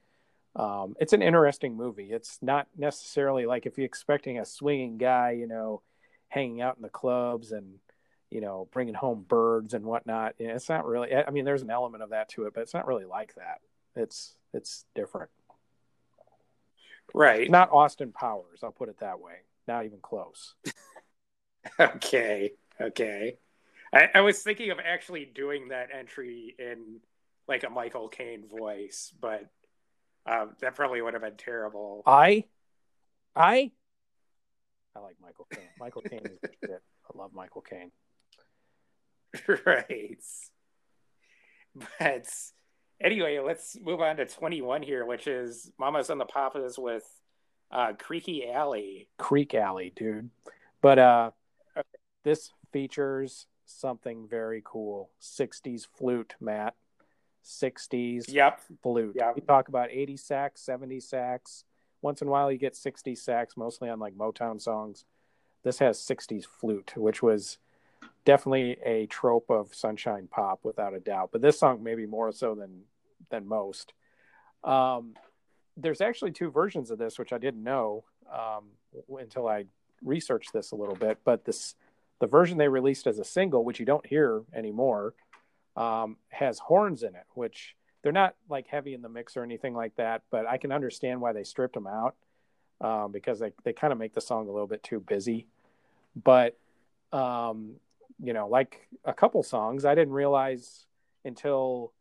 um, it's an interesting movie. It's not necessarily like if you're expecting a swinging guy, you know, hanging out in the clubs and you know bringing home birds and whatnot. It's not really. I mean, there's an element of that to it, but it's not really like that. It's it's different. Right. Not Austin Powers, I'll put it that way. Not even close. okay. Okay. I, I, was thinking of actually doing that entry in like a Michael Caine voice, but um, that probably would have been terrible. I, I, I like Michael Caine. Michael Caine is shit. I love Michael Caine. right. But anyway, let's move on to 21 here, which is Mamas and the Papas with uh, Creaky Alley. Creeque Alley, dude. But uh, okay. this features something very cool 60s flute, Matt. 60s yep. flute. Yep. We talk about 80 sax, 70 sax. Once in a while, you get 60 sax, mostly on like Motown songs. This has 60s flute, which was definitely a trope of sunshine pop without a doubt but this song maybe more so than than most. Um, there's actually two versions of this which i didn't know um, until i researched this a little bit but this the version they released as a single which you don't hear anymore um, has horns in it which they're not like heavy in the mix or anything like that but i can understand why they stripped them out um, because they, they kind of make the song a little bit too busy. But um, you know, like a couple songs, I didn't realize until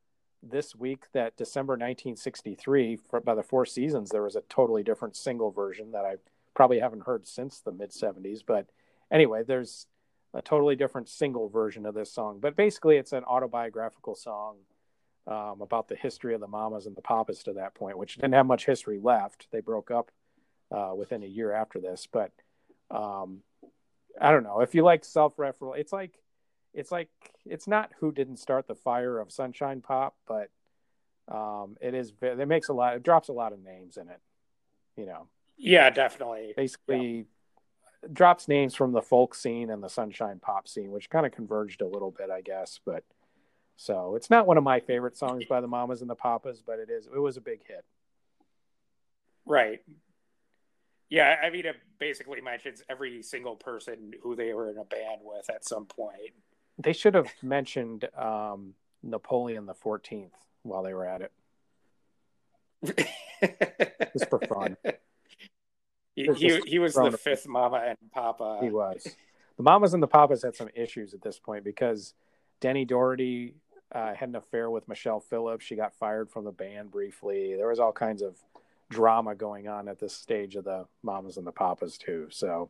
this week that December 1963, for, by the Four Seasons, there was a totally different single version that I probably haven't heard since the mid 70s. But anyway, there's a totally different single version of this song. But basically, it's an autobiographical song um, about the history of the Mamas and the Papas to that point, which didn't have much history left. They broke up uh, within a year after this. But um, I don't know if you like self-referential. It's like it's like it's not who didn't start the fire of Sunshine Pop, but um, it is. It makes a lot. It drops a lot of names in it. You know. Yeah, definitely. Basically, yeah. drops names from the folk scene and the Sunshine Pop scene, which kind of converged a little bit, I guess. But so it's not one of my favorite songs by the Mamas and the Papas, but it is. It was a big hit. Right. Yeah, I mean, it basically mentions every single person who they were in a band with at some point. They should have mentioned um, Napoleon the Fourteenth while they were at it. Just for fun. He, he, he was the fifth mama and papa. He was. The mamas and the papas had some issues at this point because Denny Doherty uh, had an affair with Michelle Phillips. She got fired from the band briefly. There was all kinds of drama going on at this stage of the Mamas and the Papas too. So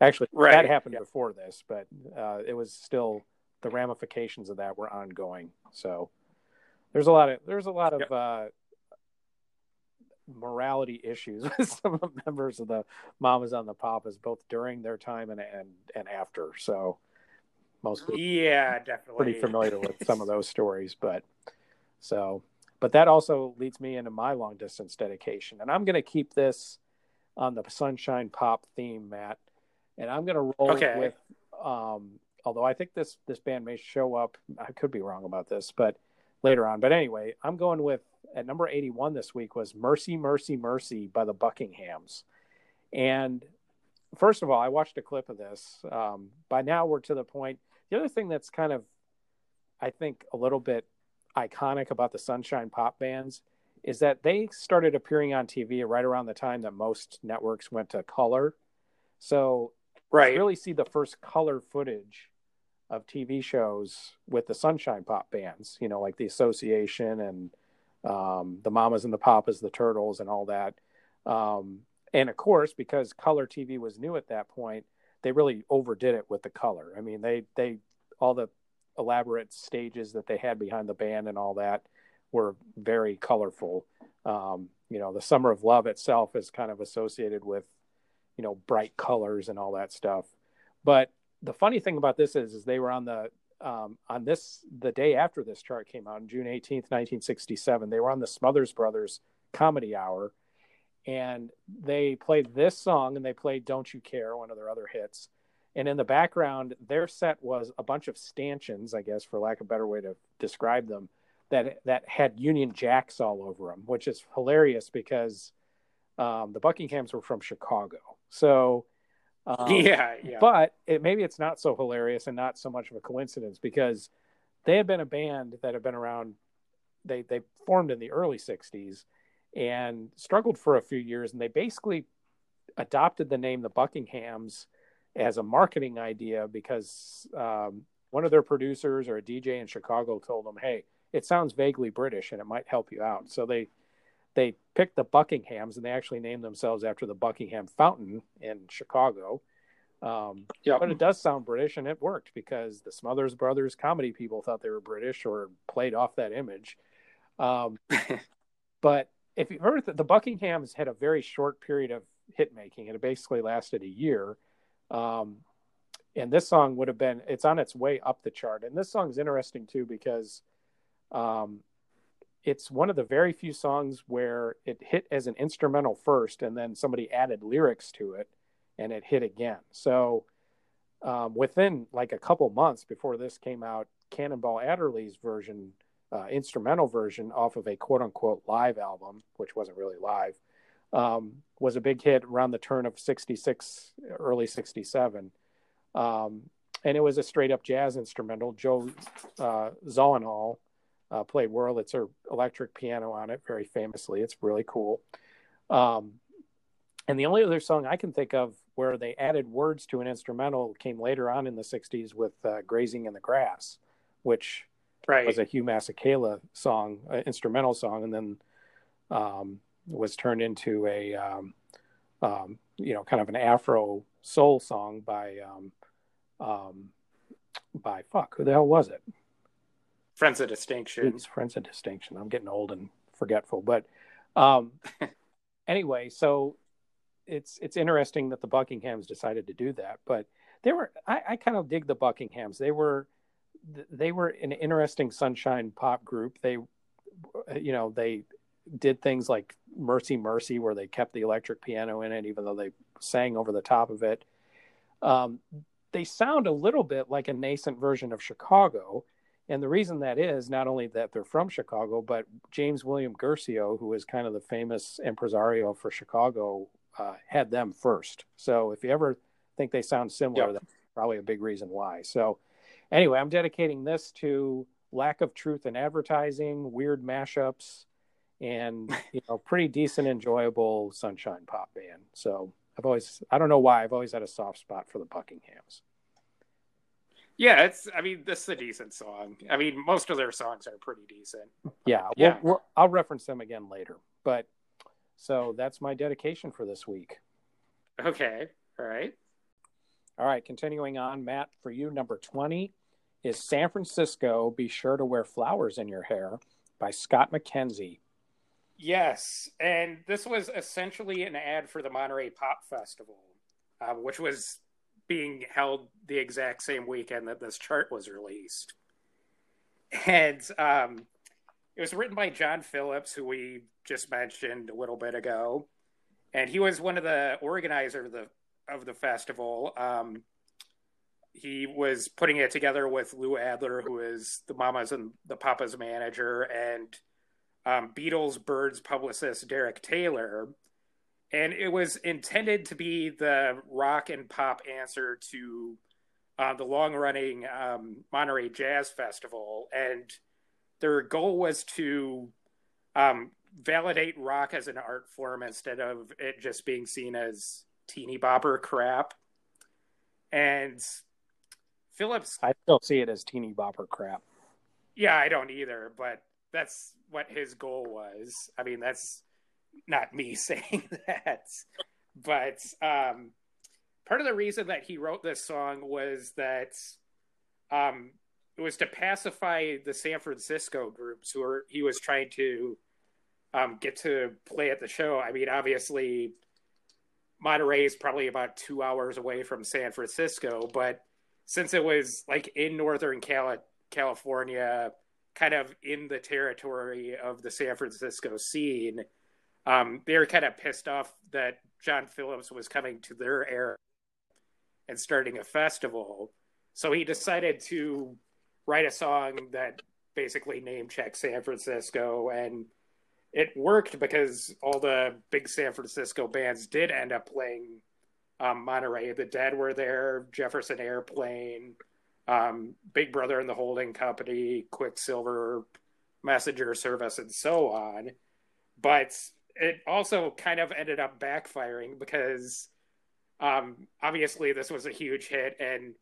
actually, right. that happened yeah. before this, but uh, it was still the ramifications of that were ongoing. So there's a lot of there's a lot of uh, morality issues with some of the members of the Mamas on the Papas, both during their time and and and after. So most people yeah, definitely pretty familiar with some of those stories, but so but that also leads me into my long distance dedication, and I'm going to keep this on the Sunshine Pop theme, Matt, and I'm going to roll okay. with. Um, although I think this this band may show up, I could be wrong about this, but later on. But anyway, I'm going with at number 81 this week was Mercy, Mercy, Mercy by the Buckinghams. And first of all, I watched a clip of this. Um, by now, we're to the point. The other thing that's kind of, I think, a little bit iconic about the Sunshine Pop bands is that they started appearing on TV right around the time that most networks went to color. So, right, really see the first color footage of TV shows with the Sunshine Pop bands, you know, like the Association and um, the Mamas and the Papas, the Turtles, and all that. Um, and of course, because color TV was new at that point, they really overdid it with the color. I mean, they they all the elaborate stages that they had behind the band and all that were very colorful. Um, you know, the Summer of Love itself is kind of associated with, you know, bright colors and all that stuff. But the funny thing about this is, is they were on the um, on this the day after this chart came out on June 18th, 1967. They were on the Smothers Brothers Comedy Hour, and they played this song and they played "Don't You Care," one of their other hits. And in the background, their set was a bunch of stanchions, I guess, for lack of a better way to describe them, that that had Union Jacks all over them, which is hilarious because um, the Buckinghams were from Chicago, so um, yeah, yeah. But it, maybe it's not so hilarious and not so much of a coincidence because they had been a band that had been around. They they formed in the early '60s and struggled for a few years, and they basically adopted the name the Buckinghams as a marketing idea because um, one of their producers or a DJ in Chicago told them, "Hey, it sounds vaguely British and it might help you out." So they they picked the Buckinghams and they actually named themselves after the Buckingham Fountain in Chicago. Um, yeah, but it does sound British and it worked because the Smothers Brothers comedy people thought they were British or played off that image. Um, but if you've heard that the Buckinghams had a very short period of hit making, it basically lasted a year. Um, and this song would have been, it's on its way up the chart. And this song is interesting too because um, it's one of the very few songs where it hit as an instrumental first and then somebody added lyrics to it and it hit again so um, within like a couple months before this came out cannonball adderley's version uh, instrumental version off of a quote unquote live album which wasn't really live um, was a big hit around the turn of 66 early 67 um, and it was a straight up jazz instrumental joe uh, zawinul uh, played Wurlitzer electric piano on it very famously. It's really cool. Um, and the only other song I can think of where they added words to an instrumental came later on in the 60s with uh, Grazing in the Grass, which right. was a Hugh Masekela song, an instrumental song, and then um, was turned into a, um, um, you know, kind of an Afro soul song by, um, um, by fuck, who the hell was it? Friends of Distinction. It's Friends of Distinction. I'm getting old and forgetful, but um, anyway, so it's it's interesting that the Buckinghams decided to do that, but they were I, I kind of dig the Buckinghams. They were they were an interesting sunshine pop group. They you know they did things like Mercy Mercy, where they kept the electric piano in it, even though they sang over the top of it. Um, they sound a little bit like a nascent version of Chicago, and the reason that is not only that they're from Chicago, but James William Guercio, who is kind of the famous impresario for Chicago, uh, had them first. So if you ever think they sound similar, yep. that's probably a big reason why. So anyway, I'm dedicating this to lack of truth in advertising, weird mashups, and you know, pretty decent, enjoyable sunshine pop band. So I've always, I don't know why, I've always had a soft spot for the Buckinghams. Yeah, it's. I mean, this is a decent song. I mean, most of their songs are pretty decent. Yeah, yeah. We'll, we'll, I'll reference them again later. But so that's my dedication for this week. Okay. All right. All right. Continuing on, Matt, for you, number 20 is San Francisco. Be sure to wear flowers in your hair by Scott McKenzie. Yes. And this was essentially an ad for the Monterey Pop Festival, uh, which was being held the exact same weekend that this chart was released. And um, it was written by John Phillips, who we just mentioned a little bit ago, and he was one of the organizers of the of the festival. Um, he was putting it together with Lou Adler, who is the Mamas and the Papas manager, and um, Beatles Byrds publicist Derek Taylor. And it was intended to be the rock and pop answer to uh, the long running um, Monterey Jazz Festival. And their goal was to um, validate rock as an art form instead of it just being seen as teeny bopper crap. And Phillips. I still see it as teeny bopper crap. Yeah, I don't either, but that's what his goal was. I mean, that's not me saying that, but um, part of the reason that he wrote this song was that um, it was to pacify the San Francisco groups who were he was trying to um, get to play at the show. I mean, obviously, Monterey is probably about two hours away from San Francisco, but since it was like in Northern Cali- California, kind of in the territory of the San Francisco scene, um, they were kind of pissed off that John Phillips was coming to their area and starting a festival. So he decided to write a song that basically name checked San Francisco and it worked because all the big San Francisco bands did end up playing um, Monterey. The Dead were there, Jefferson Airplane, um, Big Brother and the Holding Company, Quicksilver, Messenger Service, and so on. But it also kind of ended up backfiring because um, obviously this was a huge hit and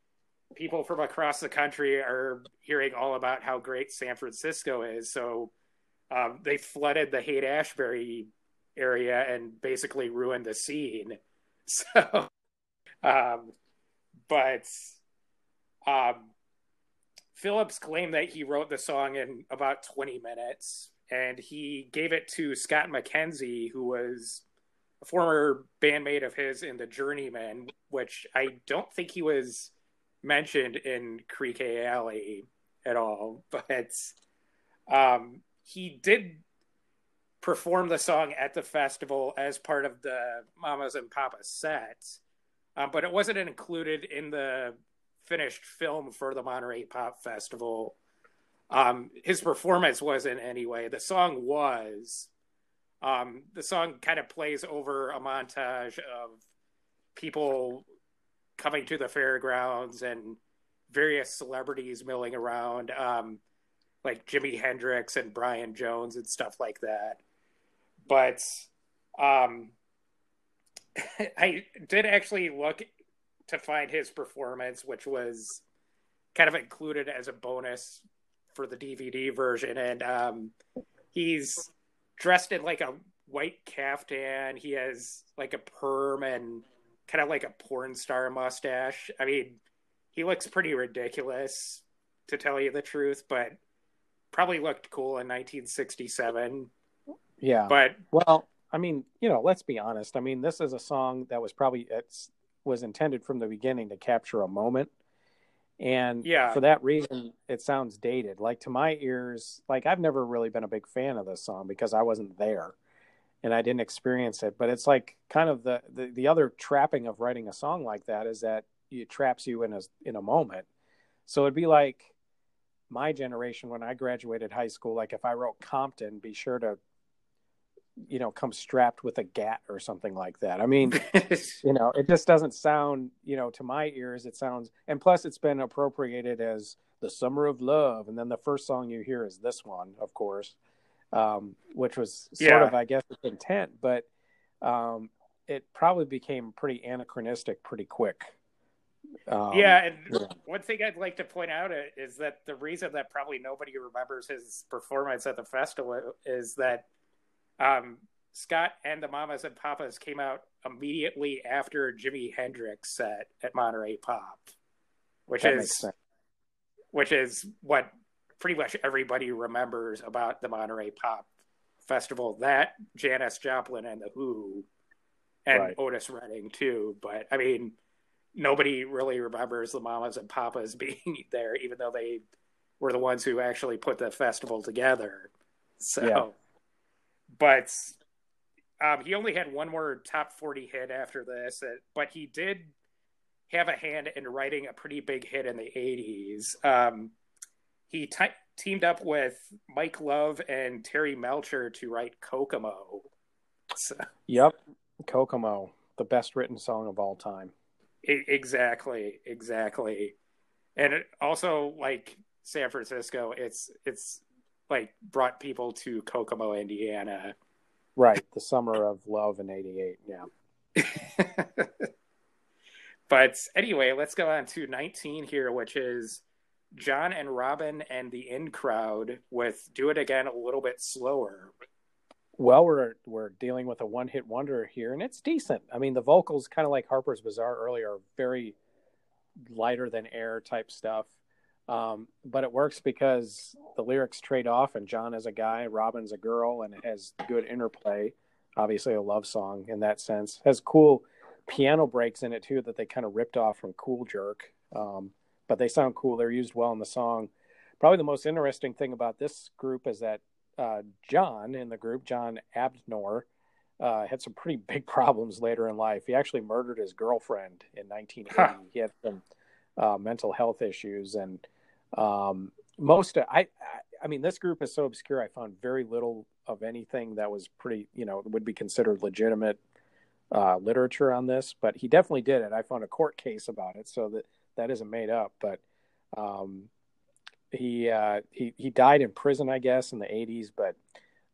people from across the country are hearing all about how great San Francisco is. So um, they flooded the Haight Ashbury area and basically ruined the scene. So, um, but um, Phillips claimed that he wrote the song in about 20 minutes and he gave it to Scott McKenzie, who was a former bandmate of his in the Journeymen, which I don't think he was mentioned in Creeque Alley at all, but um, he did perform the song at the festival as part of the Mamas and Papas set, um, but it wasn't included in the finished film for the Monterey Pop Festival. Um, his performance wasn't anyway. The song was. Um, the song kind of plays over a montage of people coming to the fairgrounds and various celebrities milling around. Um, like Jimi Hendrix and Brian Jones and stuff like that. But um, I did actually look to find his performance, which was kind of included as a bonus for the DVD version, and um, he's dressed in like a white caftan. He has like a perm and kind of like a porn star mustache. I mean, he looks pretty ridiculous to tell you the truth, but probably looked cool in 1967. Yeah. But well, I mean, you know, let's be honest. I mean, this is a song that was probably it's was intended from the beginning to capture a moment. And yeah. for that reason, it sounds dated. Like to my ears, like I've never really been a big fan of this song because I wasn't there and I didn't experience it. But it's like kind of the, the, the other trapping of writing a song like that is that it traps you in a in a moment. So it'd be like my generation when I graduated high school, like if I wrote Compton, be sure to, you know, come strapped with a gat or something like that. I mean, you know, it just doesn't sound, you know, to my ears, it sounds, and plus it's been appropriated as the summer of love. And then the first song you hear is this one, of course, um, which was sort yeah. of, I guess, its intent, but um, it probably became pretty anachronistic pretty quick Um, yeah, and yeah. one thing I'd like to point out is that the reason that probably nobody remembers his performance at the festival is that um, Scott and the Mamas and Papas came out immediately after Jimi Hendrix set at Monterey Pop, which that is which is what pretty much everybody remembers about the Monterey Pop Festival. That Janis Joplin and the Who, and right. Otis Redding too. But I mean, nobody really remembers the Mamas and Papas being there, even though they were the ones who actually put the festival together. So, yeah. But um, he only had one more top 40 hit after this, uh, but he did have a hand in writing a pretty big hit in the 80s. Um, he t- teamed up with Mike Love and Terry Melcher to write Kokomo. So. Yep, Kokomo, the best written song of all time. Exactly, exactly. And it also, like San Francisco, it's it's like brought people to Kokomo, Indiana Right, the summer of love in '88. Yeah. but anyway, let's go on to 19 here, which is John and Robin and the In Crowd with "Do It Again" a little bit slower. Well, we're we're dealing with a one hit wonder here, and it's decent. I mean, the vocals, kind of like Harpers Bizarre earlier, very lighter than air type stuff. Um, but it works because the lyrics trade off, and John is a guy, Robin's a girl, and it has good interplay. Obviously, a love song in that sense. Has cool piano breaks in it too that they kind of ripped off from Cool Jerk, um, but they sound cool. They're used well in the song. Probably the most interesting thing about this group is that uh, John in the group, John Abdnor, uh, had some pretty big problems later in life. He actually murdered his girlfriend in 1980. Huh. He had some uh, mental health issues, and um, most I, I, I mean, this group is so obscure. I found very little of anything that was pretty, you know, would be considered legitimate uh, literature on this. But he definitely did it. I found a court case about it, so that that isn't made up. But um, he uh, he he died in prison, I guess, in the '80s. But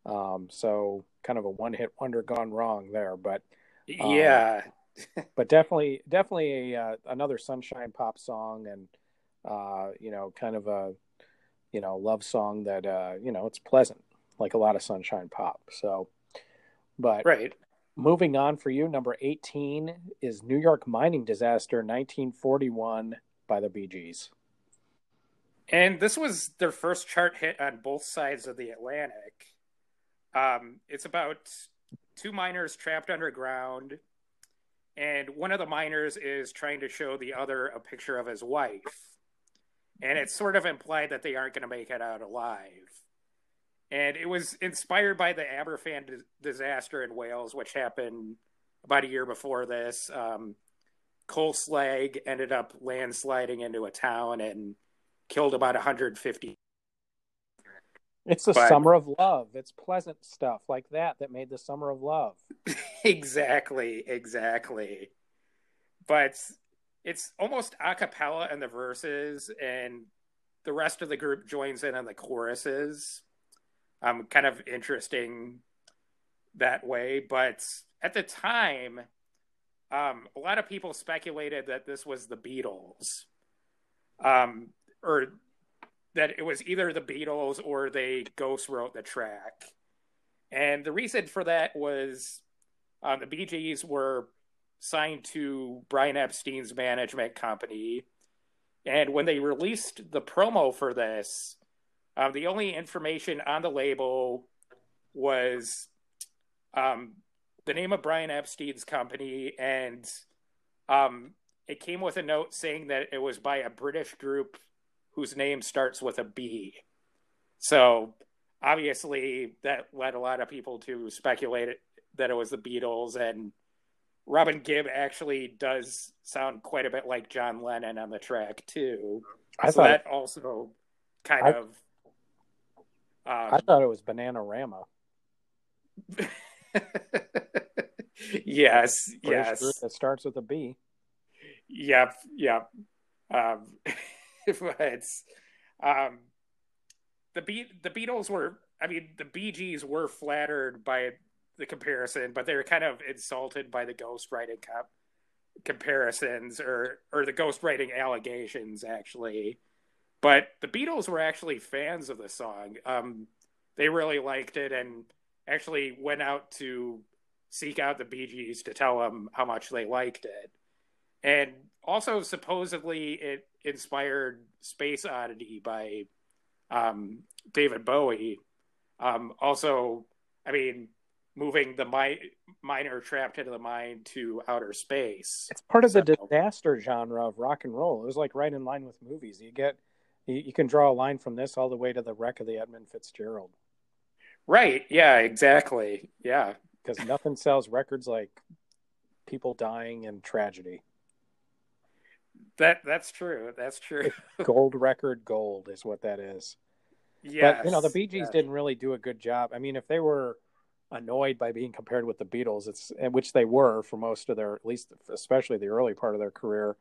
um, so kind of a one hit wonder gone wrong there. But um, yeah, but definitely definitely a, uh, another sunshine pop song and uh, you know, kind of a, you know, love song that, uh, you know, it's pleasant, like a lot of sunshine pop. So, but right. Moving on for you, number 18 is New York mining disaster 1941 by the Bee Gees. And this was their first chart hit on both sides of the Atlantic. Um, it's about two miners trapped underground, and one of the miners is trying to show the other a picture of his wife and it's sort of implied that they aren't going to make it out alive. And it was inspired by the Aberfan di- disaster in Wales, which happened about a year before this. Um, coal slag ended up landsliding into a town and killed about 150. It's the but, summer of love. It's pleasant stuff like that that made the summer of love. exactly, exactly. But it's almost a cappella in the verses and the rest of the group joins in on the choruses. Um kind of interesting that way but at the time um a lot of people speculated that this was the beatles. Um or that it was either the beatles or they ghost wrote the track. And the reason for that was um, the Bee Gees were signed to Brian Epstein's management company. And when they released the promo for this, um, the only information on the label was um, the name of Brian Epstein's company, and um, it came with a note saying that it was by a British group whose name starts with a B. So obviously, that led a lot of people to speculate that it was the Beatles, and Robin Gibb actually does sound quite a bit like John Lennon on the track too. I so thought that also kind I, of. Um, I thought it was Bananarama. yes, yes. It starts with a B. Yep, yep. Um, but um, the Be- the Beatles were. I mean, the Bee Gees were flattered by the comparison, but they were kind of insulted by the ghostwriting comp- comparisons or or the ghostwriting allegations actually. But the Beatles were actually fans of the song. Um, they really liked it and actually went out to seek out the Bee Gees to tell them how much they liked it. And also, supposedly, it inspired Space Oddity by um, David Bowie. Um, also, I mean, moving the mi- miner trapped into the mine to outer space. It's part of so. the disaster genre of rock and roll. It was like right in line with movies. You get, you, you can draw a line from this all the way to the wreck of the Edmund Fitzgerald. Right. Yeah. Exactly. Yeah. Because nothing sells records like people dying and tragedy. That that's true. That's true. gold record gold is what that is. Yeah. But you know, the Bee Gees didn't really do a good job. I mean, if they were annoyed by being compared with the Beatles, it's which they were for most of their, at least especially the early part of their career,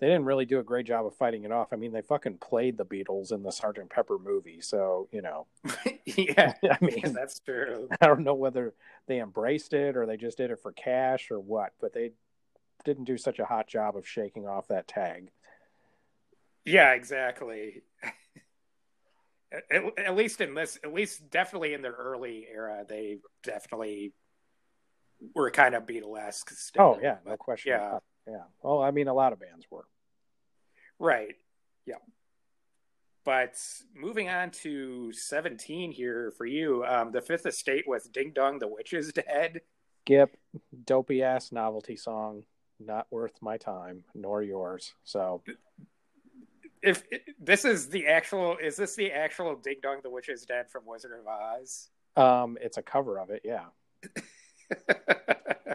they didn't really do a great job of fighting it off. I mean, they fucking played the Beatles in the Sergeant Pepper movie, so you know. yeah, I mean that's true. I don't know whether they embraced it or they just did it for cash or what, but they didn't do such a hot job of shaking off that tag. Yeah, exactly. At, at, least in this, at least definitely in their early era, they definitely were kind of Beatlesque. Still. Oh yeah, no question. Yeah, yeah. Well, I mean, a lot of bands were. Right. Yeah. But moving on to 17 here for you, um, the Fifth Estate with Ding Dong, the Witch is Dead. Skip, dopey ass novelty song, not worth my time nor yours. So, if, this is the actual, is this the actual Ding Dong, the Witch is Dead from Wizard of Oz? Um, it's a cover of it, yeah.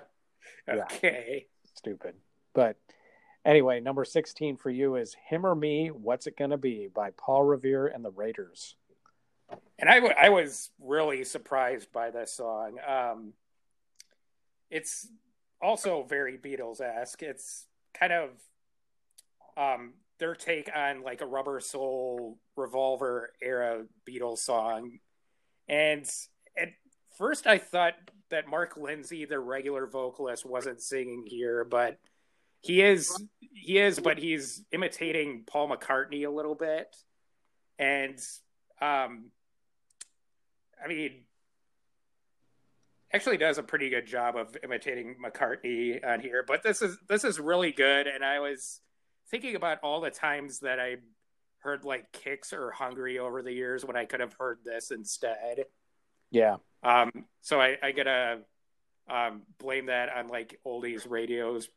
okay. Yeah. Stupid. But anyway, number 16 for you is Him or Me, What's It Gonna Be by Paul Revere and the Raiders. And I, w- I was really surprised by this song. Um, it's also very Beatles esque. It's kind of um, their take on like a Rubber Soul Revolver era Beatles song. And at first, I thought that Mark Lindsay, the regular vocalist, wasn't singing here, but he is he is, but he's imitating Paul McCartney a little bit, and um, I mean, actually does a pretty good job of imitating McCartney on here. But this is this is really good, and I was thinking about all the times that I heard like kicks or Hungry over the years when I could have heard this instead. Yeah. Um. So I I gotta um blame that on like oldies radios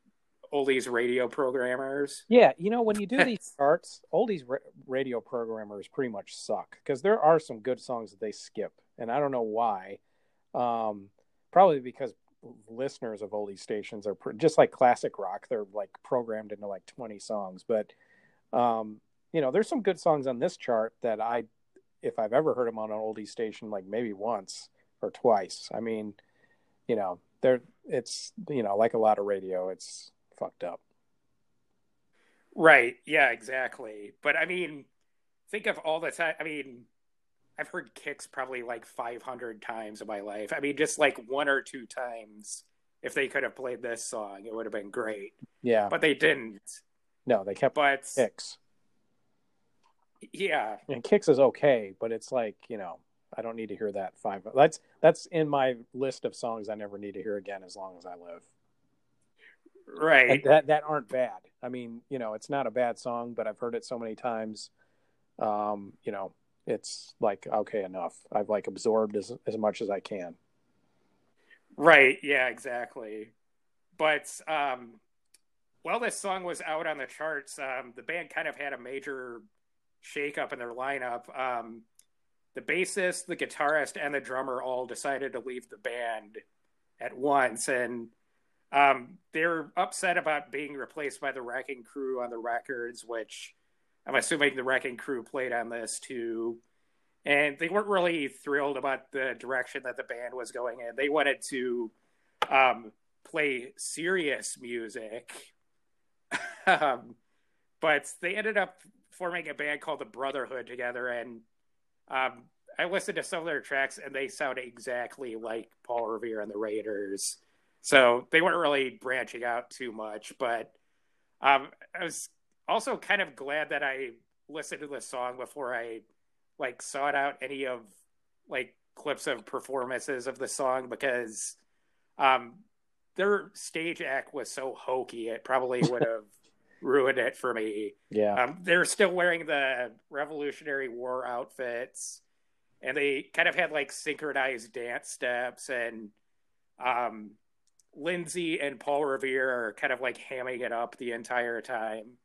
oldies radio programmers. Yeah, you know when you do these charts, oldies ra- radio programmers pretty much suck because there are some good songs that they skip, and I don't know why. Um, probably because listeners of oldie stations are just like classic rock; they're like programmed into like twenty songs. But um, you know, there's some good songs on this chart that I, if I've ever heard them on an oldie station, like maybe once or twice. I mean, you know, there it's you know like a lot of radio, it's fucked up. Right. Yeah, exactly. But I mean, think of all the time. I mean, I've heard kicks probably like 500 times in my life. I mean, just like one or two times. If they could have played this song, it would have been great. Yeah. But they didn't. No, they kept but, Kicks. Yeah. And kicks is okay, but it's like, you know, I don't need to hear that five. That's that's in my list of songs I never need to hear again as long as I live right and that that aren't bad i mean you know it's not a bad song but i've heard it so many times um you know it's like okay enough. I've like absorbed as as much as i can. Right. Yeah exactly. But um while this song was out on the charts um the band kind of had a major shakeup in their lineup. Um the bassist the guitarist and the drummer all decided to leave the band at once. And um, they're upset about being replaced by the Wrecking Crew on the records, which I'm assuming the Wrecking Crew played on this too. And they weren't really thrilled about the direction that the band was going in. They wanted to um, play serious music, um, but they ended up forming a band called the Brotherhood together. And um, I listened to some of their tracks, and they sound exactly like Paul Revere and the Raiders So they weren't really branching out too much, but um, I was also kind of glad that I listened to the song before I like sought out any of like clips of performances of the song because um, their stage act was so hokey it probably would have ruined it for me. Yeah, um, they're still wearing the Revolutionary War outfits, and they kind of had like synchronized dance steps and um Lindsay and Paul Revere are kind of like hamming it up the entire time.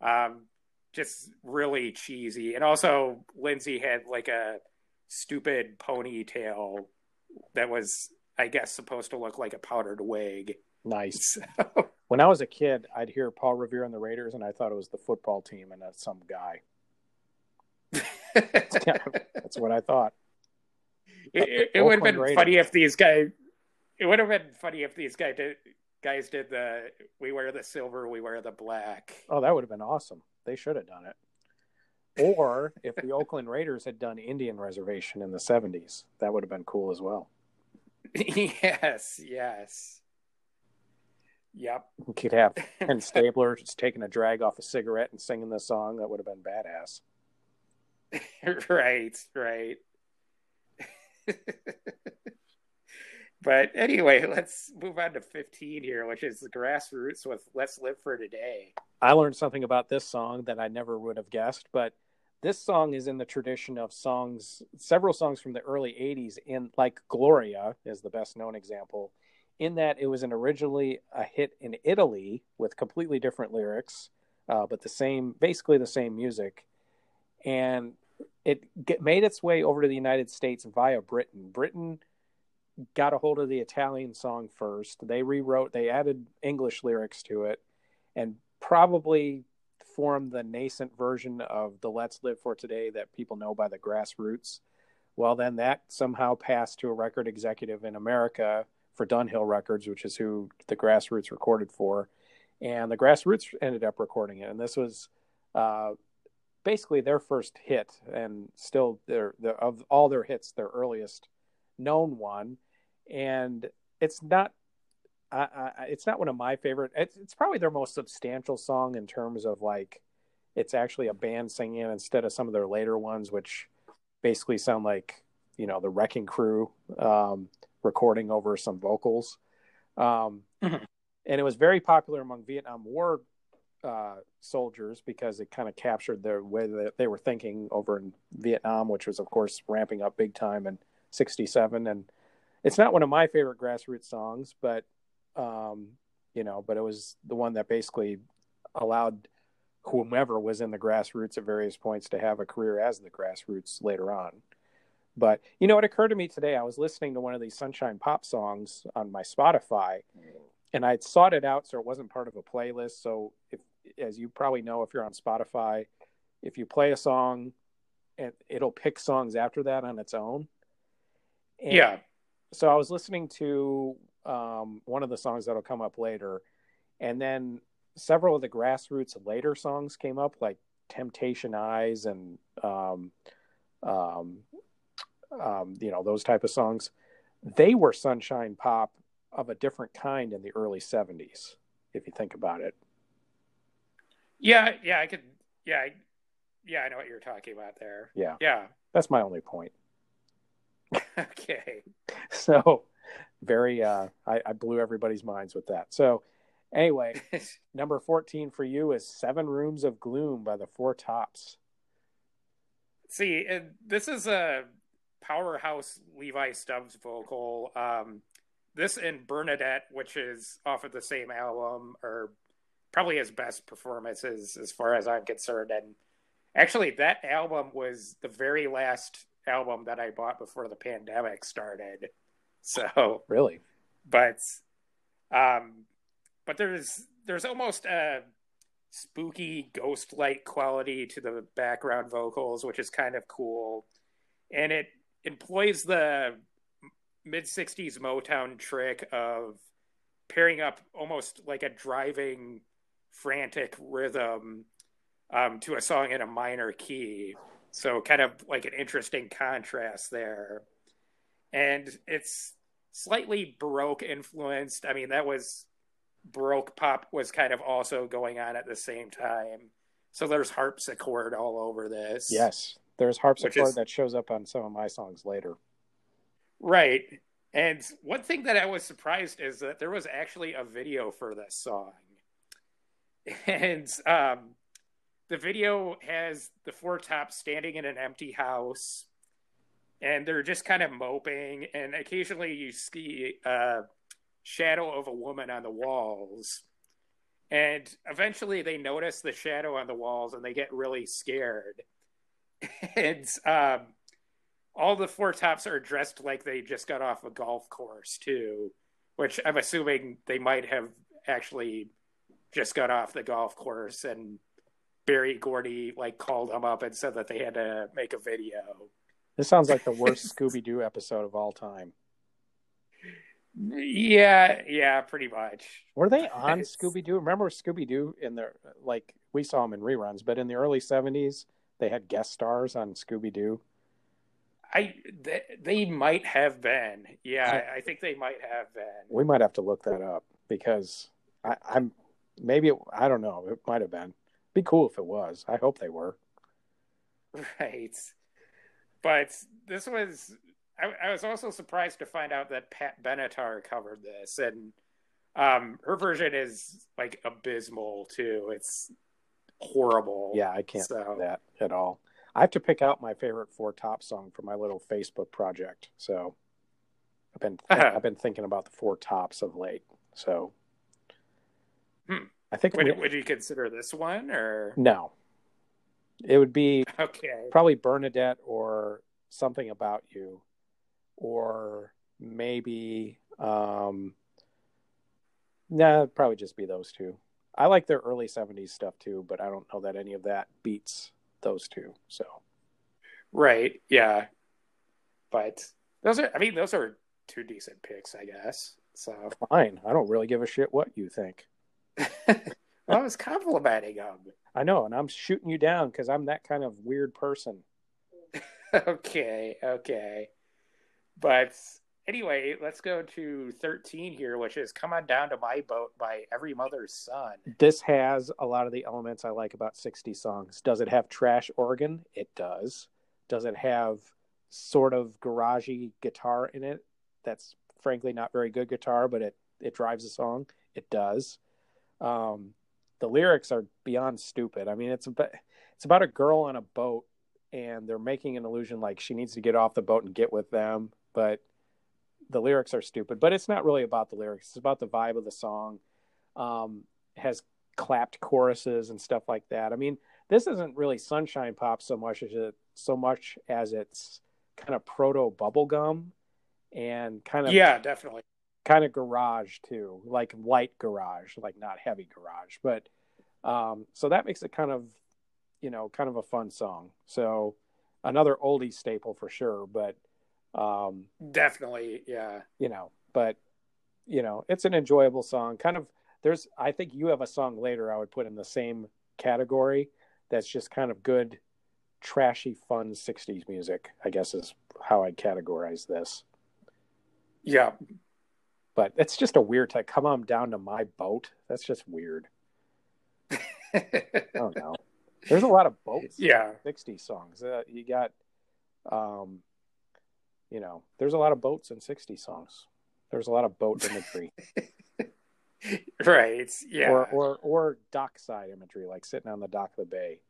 Um, just really cheesy. And also, Lindsay had like a stupid ponytail that was, I guess, supposed to look like a powdered wig. Nice. So... When I was a kid, I'd hear Paul Revere and the Raiders, and I thought it was the football team and that's some guy. that's what I thought. It, it, it would have been Raiders. funny if these guys it would have been funny if these guys did guys did the we wear the silver, we wear the black. Oh, that would have been awesome. They should have done it. Or if the Oakland Raiders had done Indian Reservation in the seventies, that would have been cool as well. yes, yes. Yep. You could have Ken Stabler just taking a drag off a cigarette and singing the song. That would have been badass. right, right. But anyway, let's move on to 15 here, which is grassroots with Let's Live for Today. I learned something about this song that I never would have guessed, but this song is in the tradition of songs, several songs from the early 80s, in like Gloria is the best known example, in that it was an originally a hit in Italy with completely different lyrics, uh, but the same, basically the same music. And it get, made its way over to the United States via Britain. Britain got a hold of the Italian song first. They rewrote, they added English lyrics to it, and probably formed the nascent version of the Let's Live for Today that people know by the grassroots. Well, then that somehow passed to a record executive in America for Dunhill Records, which is who the grassroots recorded for. And the grassroots ended up recording it. And this was uh, basically their first hit, and still their, their, of all their hits, their earliest known one and it's not I, I, it's not one of my favorite. It's, it's probably their most substantial song in terms of like it's actually a band singing instead of some of their later ones, which basically sound like you know the Wrecking Crew um, recording over some vocals. Um, mm-hmm. And it was very popular among Vietnam War uh, soldiers because it kind of captured the way that they were thinking over in Vietnam, which was of course ramping up big time in '67 and it's not one of my favorite grassroots songs, but um, you know, but it was the one that basically allowed whomever was in the grassroots at various points to have a career as the grassroots later on. But you know, it occurred to me today. I was listening to one of these Sunshine Pop songs on my Spotify, and I'd sought it out so it wasn't part of a playlist. So, if, as you probably know, if you're on Spotify, if you play a song, it, it'll pick songs after that on its own. And, yeah so I was listening to um, one of the songs that'll come up later, and then several of the grassroots later songs came up, like Temptation Eyes and um, um, um, you know those type of songs. They were sunshine pop of a different kind in the early '70s, if you think about it. Yeah, yeah, I could. Yeah, I, yeah, I know what you're talking about there. Yeah, yeah, that's my only point. okay. So very uh I, I blew everybody's minds with that. So anyway, number 14 for you is Seven Rooms of Gloom by the Four Tops. See, this is a powerhouse Levi Stubbs vocal. Um, this and Bernadette, which is off of the same album, are probably his best performances as far as I'm concerned. And actually, that album was the very last album that I bought before the pandemic started. So really, but um, but there's there's almost a spooky ghost like quality to the background vocals, which is kind of cool, and it employs the mid '60s Motown trick of pairing up almost like a driving, frantic rhythm um, to a song in a minor key. So kind of like an interesting contrast there. And it's slightly Baroque influenced. I mean, that was Baroque pop was kind of also going on at the same time. So there's harpsichord all over this. Yes, there's harpsichord is, that shows up on some of my songs later. Right. And one thing that I was surprised is that there was actually a video for this song. And um, the video has the four tops standing in an empty house and they're just kind of moping and occasionally you see a shadow of a woman on the walls and eventually they notice the shadow on the walls and they get really scared. And um, all the four tops are dressed like they just got off a golf course too which i'm assuming they might have actually just got off the golf course and Berry Gordy like called them up and said that they had to make a video. This sounds like the worst Scooby Doo episode of all time. Yeah, yeah, pretty much. Were they on Scooby Doo? Remember Scooby Doo in their like we saw them in reruns, but in the early seventies they had guest stars on Scooby Doo. I they, they, might have been. Yeah, I, I, think they might have been. We might have to look that up because I, am maybe it, I don't know. It might have been. Be cool if it was. I hope they were. Right. But this was I, I, was also surprised to find out that Pat Benatar covered this, and um, her version is like abysmal too. It's horrible. Yeah, I can't so. that at all. I have to pick out my favorite four top song for my little Facebook project. So I've been. I've been thinking about the four tops of late. So hmm. I think would, would you consider this one or? No? It would be okay. Probably Bernadette or something about you. Or maybe um nah probably just be those two. I like their early 70s stuff too but i don't know that any of that beats those two so. Right yeah. But those are i mean those are two decent picks i guess so. Fine. I don't really give a shit what you think i was complimenting them i know and i'm shooting you down because i'm that kind of weird person okay okay but anyway, let's go to 13 here, which is Come On Down to My Boat by Every Mother's Son. This has a lot of the elements I like about 60 songs. Does it have trash organ? It does. Does it have sort of garagey guitar in it? That's frankly not very good guitar, but it, it drives the song. It does. Um, the lyrics are beyond stupid. I mean, it's about, it's about a girl on a boat and they're making an illusion like she needs to get off the boat and get with them but the lyrics are stupid. But it's not really about the lyrics; it's about the vibe of the song. Um, has clapped choruses and stuff like that. I mean, this isn't really sunshine pop so much as it so much as it's kind of proto bubblegum and kind of yeah, definitely kind of garage too, like light garage, like not heavy garage, but um, so that makes it kind of you know kind of a fun song. So another oldie staple for sure, but um, Definitely, yeah. You know, but you know, it's an enjoyable song. Kind of, there's, I think you have a song later I would put in the same category. That's just kind of good, trashy, fun '60s music. I guess is how I'd categorize this. Yeah, but it's just a weird type. Come on down to my boat. That's just weird. I don't know. There's a lot of boats. Yeah, sixty songs. Uh, you got um, you know, there's a lot of boats in 60 songs. There's a lot of boat imagery. right. Yeah. Or, or, or dockside imagery, like sitting on the dock of the bay.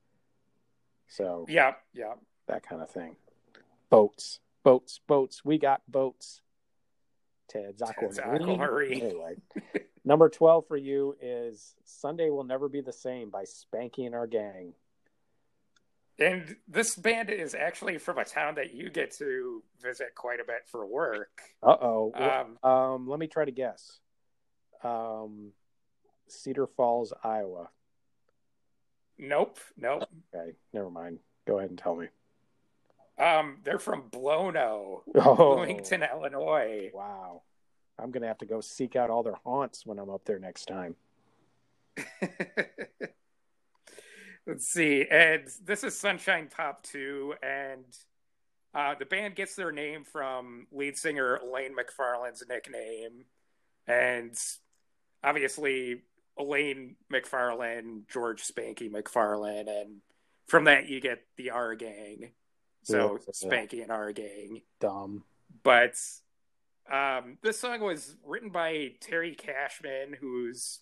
So, yeah, yeah. That kind of thing. Boats, boats, boats. We got boats. Ted's Aquamarine. Anyway, number 12 for you is Sunday Will Never Be the Same by Spanky and Our Gang. And this band is actually from a town that you get to visit quite a bit for work. Uh oh. Um, um, let me try to guess. Um, Cedar Falls, Iowa. Nope. Nope. Okay, never mind. Go ahead and tell me. Um, they're from Blono, oh. Bloomington, Illinois. Wow. I'm gonna have to go seek out all their haunts when I'm up there next time. Let's see. And this is Sunshine Pop 2. And Uh, the band gets their name from lead singer Elaine McFarlane's nickname, and obviously Elaine McFarlane, George Spanky McFarlane, and from that you get the Our Gang. So Yeah. Spanky and Our Gang. Dumb. But um, this song was written by Terry Cashman, who's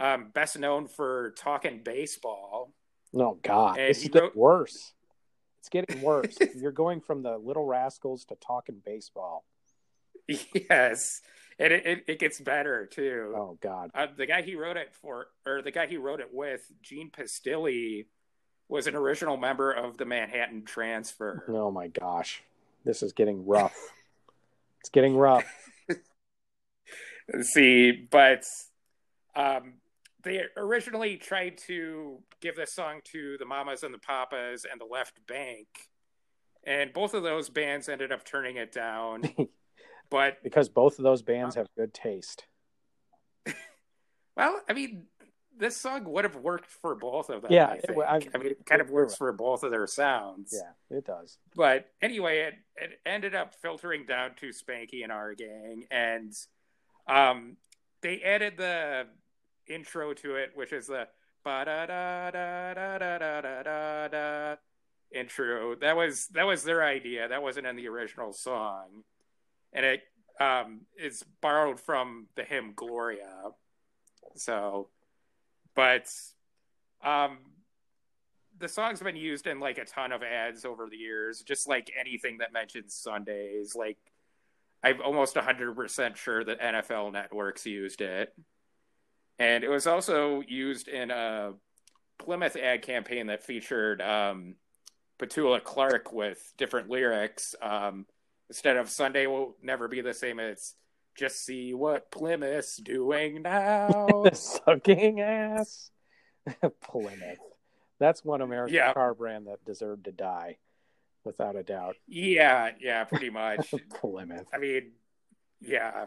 um, best known for talking baseball. No God, And this is getting wrote- worse. It's getting worse. You're going from the Little Rascals to talking baseball. yes, and it, it, it gets better too. Oh God. Uh, the guy he wrote it for, or the guy he wrote it with, Gene Pistilli, was an original member of the Manhattan Transfer. Oh my gosh. This is getting rough. it's getting rough. See, but um, they originally tried to give this song to the Mamas and the Papas and the Left Bank, and both of those bands ended up turning it down. but because both of those bands have good taste. well, I mean, this song would have worked for both of them. Yeah, I, it think. would- I- I mean, it kind of works right. for both of their sounds. Yeah, it does. But anyway, it, it ended up filtering down to Spanky and our gang, and um, they added the intro to it, which is the ba da da da da da da da da da intro. That was that was their idea. That wasn't in the original song, and it um, is borrowed from the hymn Gloria. So, but um, the song's been used in like a ton of ads over the years, just like anything that mentions Sundays. Like, I'm almost 100% sure that NFL networks used it. And it was also used in a Plymouth ad campaign that featured um, Petula Clark with different lyrics. Um, instead of Sunday will never be the same, it's just see what Plymouth's doing now. Sucking ass. Plymouth. That's one American Yeah. car brand that deserved to die, without a doubt. yeah, yeah, pretty much. Plymouth. I mean, yeah,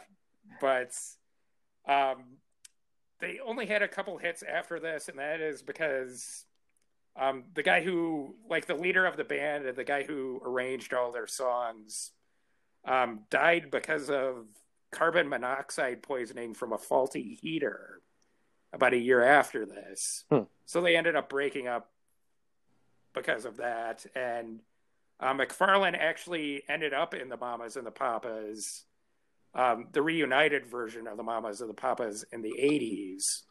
but um, they only had a couple hits after this, and that is because um, the guy who, like, the leader of the band and the guy who arranged all their songs, um, died because of carbon monoxide poisoning from a faulty heater about a year after this. Hmm. So they ended up breaking up because of that, and uh, McFarlane actually ended up in the Mamas and the Papas, um, the reunited version of the Mamas and the Papas in the 80s,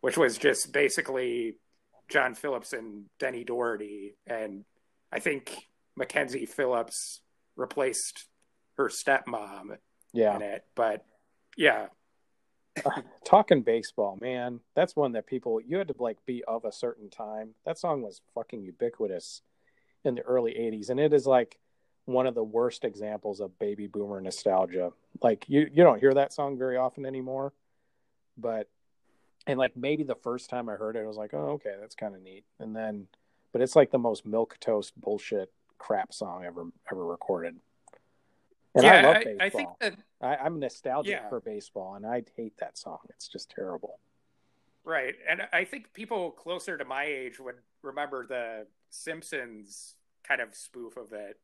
which was just basically John Phillips and Denny Doherty. And I think Mackenzie Phillips replaced her stepmom Yeah. in it. But yeah, Talking baseball, man. That's one that people you had to like be of a certain time. That song was fucking ubiquitous in the early 80s and it is like one of the worst examples of baby boomer nostalgia. Like you you don't hear that song very often anymore. But and like maybe the first time I heard it I was like, "Oh, okay, that's kind of neat." And then but it's like the most milk toast bullshit crap song ever ever recorded. And yeah, I love baseball. I think that I, I'm nostalgic Yeah. for baseball, and I hate that song. It's just terrible. Right. And I think people closer to my age would remember the Simpsons kind of spoof of it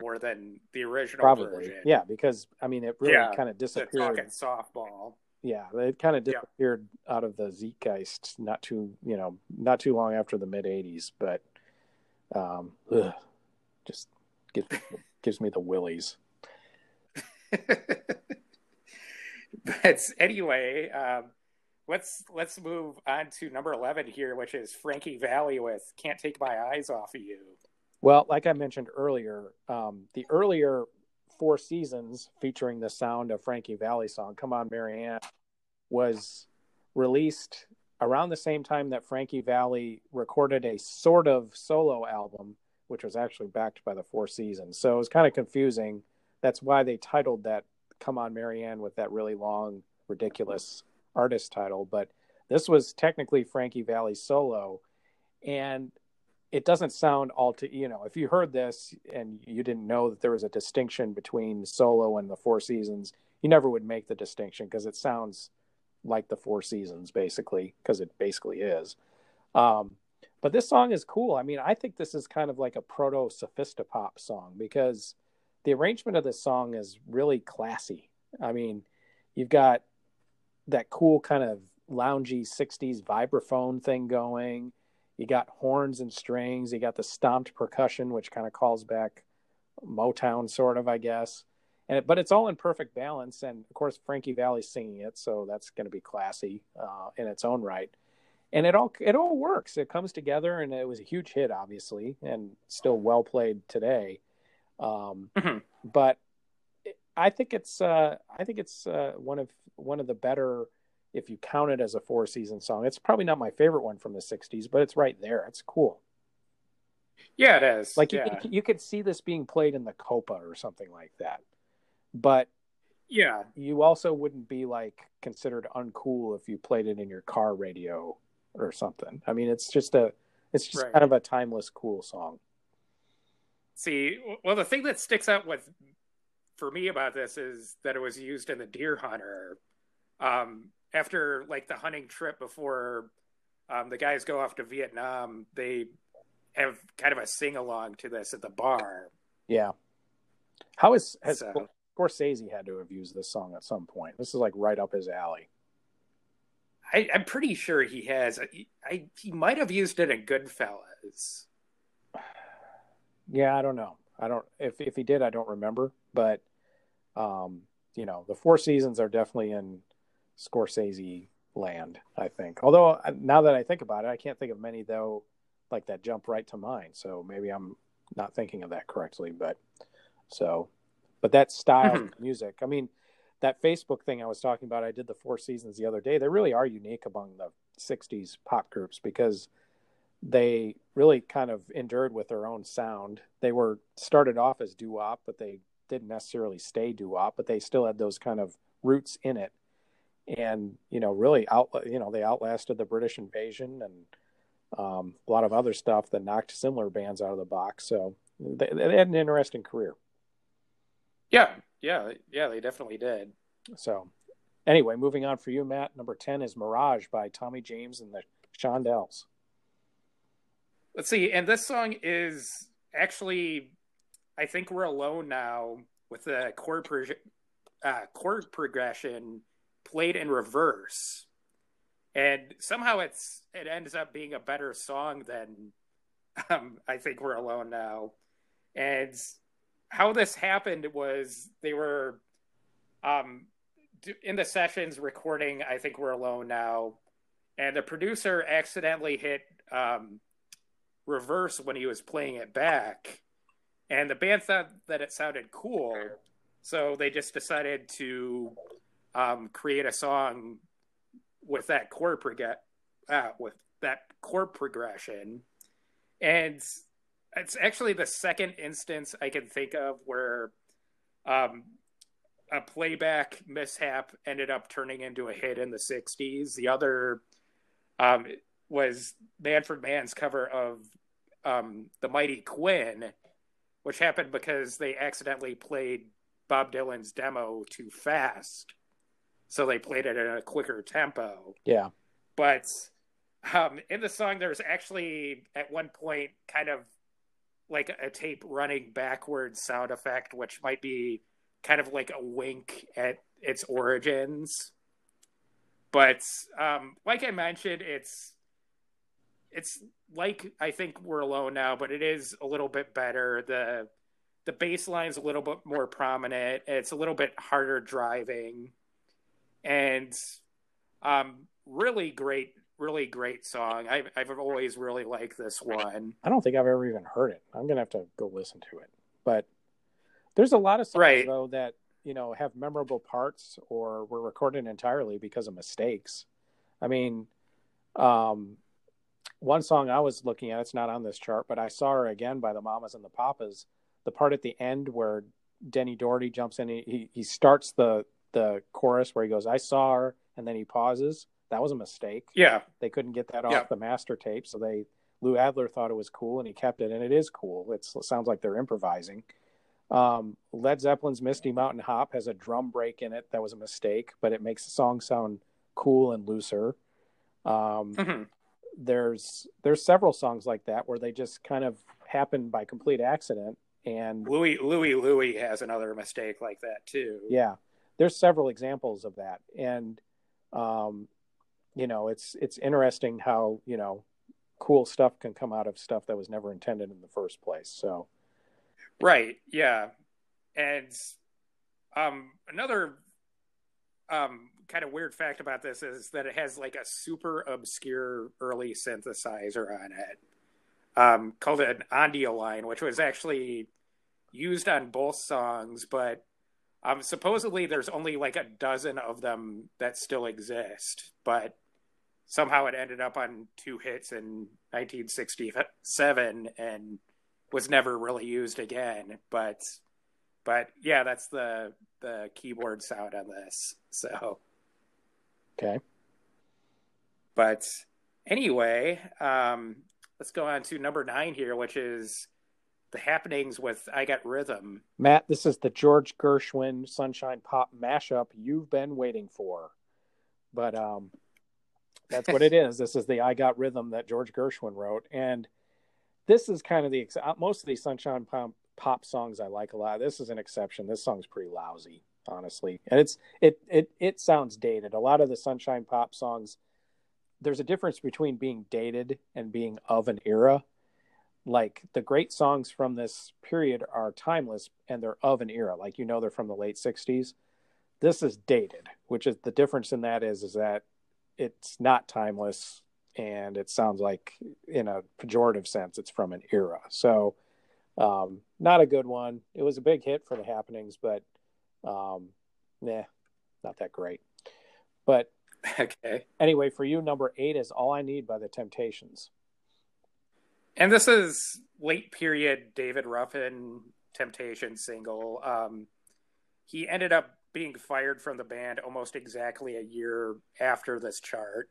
more than the original Probably, version. yeah, because I mean, it really Yeah, kind of disappeared. talking softball. Yeah, it kind of Yeah. disappeared out of the zeitgeist not too, you know, not too long after the mid '80s. But um, ugh, just gives gives me the willies. but anyway, um, let's let's move on to number eleven here, which is Frankie Valli with "Can't Take My Eyes Off of You." Well, like I mentioned earlier, um, the earlier four seasons featuring the sound of Frankie Valli song "Come On, Marianne" was released around the same time that Frankie Valli recorded a sort of solo album, which was actually backed by the Four Seasons. So it was kind of confusing. That's why they titled that "Come On, Marianne" with that really long, ridiculous artist title. But this was technically Frankie Valli's solo, and it doesn't sound all to you know if you heard this and you didn't know that there was a distinction between solo and the four seasons you never would make the distinction because it sounds like the four seasons basically because it basically is um, but this song is cool. I mean, I think this is kind of like a proto sophisti-pop song because the arrangement of this song is really classy. I mean, you've got that cool kind of loungy 60s vibraphone thing going. You got horns and strings. You got the stomped percussion, which kind of calls back Motown, sort of, I guess. And it, but it's all in perfect balance. And of course, Frankie Valli's singing it, so that's going to be classy uh, in its own right. And it all it all works. It comes together, and it was a huge hit, obviously, and still well played today. Um, mm-hmm. But I think it's uh, I think it's uh, one of one of the better if you count it as a four season song. It's probably not my favorite one from the '60s, but it's right there. It's cool. Yeah, it is. Like yeah. you, could, you could see this being played in the Copa or something like that. But yeah, you also wouldn't be like considered uncool if you played it in your car radio or something. I mean, it's just a it's just right. kind of a timeless cool song. See, well, the thing that sticks out with for me about this is that it was used in the Deer Hunter. Um, after like the hunting trip before um, the guys go off to Vietnam, they have kind of a sing along to this at the bar. Yeah. How is has so. Scorsese had to have used this song at some point? This is like right up his alley. I, am pretty sure he has. I, I, he might have used it in Goodfellas. Yeah, I don't know. I don't if if he did, I don't remember. But um, you know, the Four Seasons are definitely in Scorsese land. I think. Although uh, now that I think about it, I can't think of many though like that jump right to mind. So maybe I'm not thinking of that correctly. But so, but that style of mm-hmm. music. I mean, that Facebook thing I was talking about. I did the Four Seasons the other day. They really are unique among the '60s pop groups because they really kind of endured with their own sound. They were started off as doo wop, but they didn't necessarily stay doo wop, but they still had those kind of roots in it. And you know, really out you know they outlasted the British invasion and um, a lot of other stuff that knocked similar bands out of the box. So they, they had an interesting career. Yeah, yeah, yeah, they definitely did. So, anyway, moving on for you, Matt. Number ten is Mirage by Tommy James and the Shondells. Let's see, and this song is actually, I think we're alone now with the chord pro- uh, chord progression played in reverse, and somehow it's it ends up being a better song than um, I think we're alone now, and how this happened was they were um, in the sessions recording I think we're alone now, and the producer accidentally hit um, reverse when he was playing it back, and the band thought that it sounded cool, so they just decided to um, create a song with that chord prog- uh, with that chord progression, and it's actually the second instance I can think of where um, a playback mishap ended up turning into a hit in the 60s. The other um, was Manfred Mann's cover of um, The Mighty Quinn, which happened because they accidentally played Bob Dylan's demo too fast. So they played it at a quicker tempo. Yeah. But um, in the song, there's actually at one point kind of like a tape running backwards sound effect, which might be kind of like a wink at its origins. But um, like I mentioned, it's it's like I think we're alone now, but it is a little bit better. The the bass line's a little bit more prominent. It's a little bit harder driving, and um, really great really great song. I've I've always really liked this one. I don't think I've ever even heard it. I'm gonna have to go listen to it. But there's a lot of songs right. though that you know have memorable parts or were recorded entirely because of mistakes. I mean, um, one song I was looking at, it's not on this chart, but I saw her again by the Mamas and the Papas. The part at the end where Denny Doherty jumps in, he he starts the the chorus where he goes, "I saw her," and then he pauses that was a mistake. Yeah, they couldn't get that off yeah. the master tape, so they Lou Adler thought it was cool and he kept it, and it is cool. It's, it sounds like they're improvising. Um, Led Zeppelin's Misty Mountain Hop has a drum break in it that was a mistake, but it makes the song sound cool and looser. Um, mm-hmm. There's there's several songs like that where they just kind of happen by complete accident and Louis Louis Louis has another mistake like that too. Yeah, there's several examples of that, and um, you know, it's it's interesting how you know cool stuff can come out of stuff that was never intended in the first place. So, right, yeah, and um, another um kind of weird fact about this is that it has like a super obscure early synthesizer on it um, called an Ondioline, which was actually used on both songs, but um, supposedly there's only like a dozen of them that still exist. But somehow it ended up on two hits in 1967 and was never really used again. But but yeah, that's the the keyboard sound on this. So okay. But anyway, um, let's go on to number nine here, which is the happenings with I Got Rhythm. Matt, this is the George Gershwin Sunshine Pop mashup you've been waiting for. But um, that's what it is. This is the I Got Rhythm that George Gershwin wrote. And this is kind of the uh, most of these Sunshine Pop, pop songs I like a lot. This is an exception. This song's pretty lousy, honestly. And it's it it it sounds dated. A lot of the Sunshine Pop songs there's a difference between being dated and being of an era. Like the great songs from this period are timeless and they're of an era. Like you know they're from the late 60s. This is dated, which is the difference in that is is that it's not timeless and it sounds like in a pejorative sense it's from an era. So um, not a good one. It was a big hit for the happenings, but um, nah, not that great. But Okay. Anyway, for you, number eight is All I Need by the Temptations. And this is late period David Ruffin Temptation single. Um, he ended up being fired from the band almost exactly a year after this chart.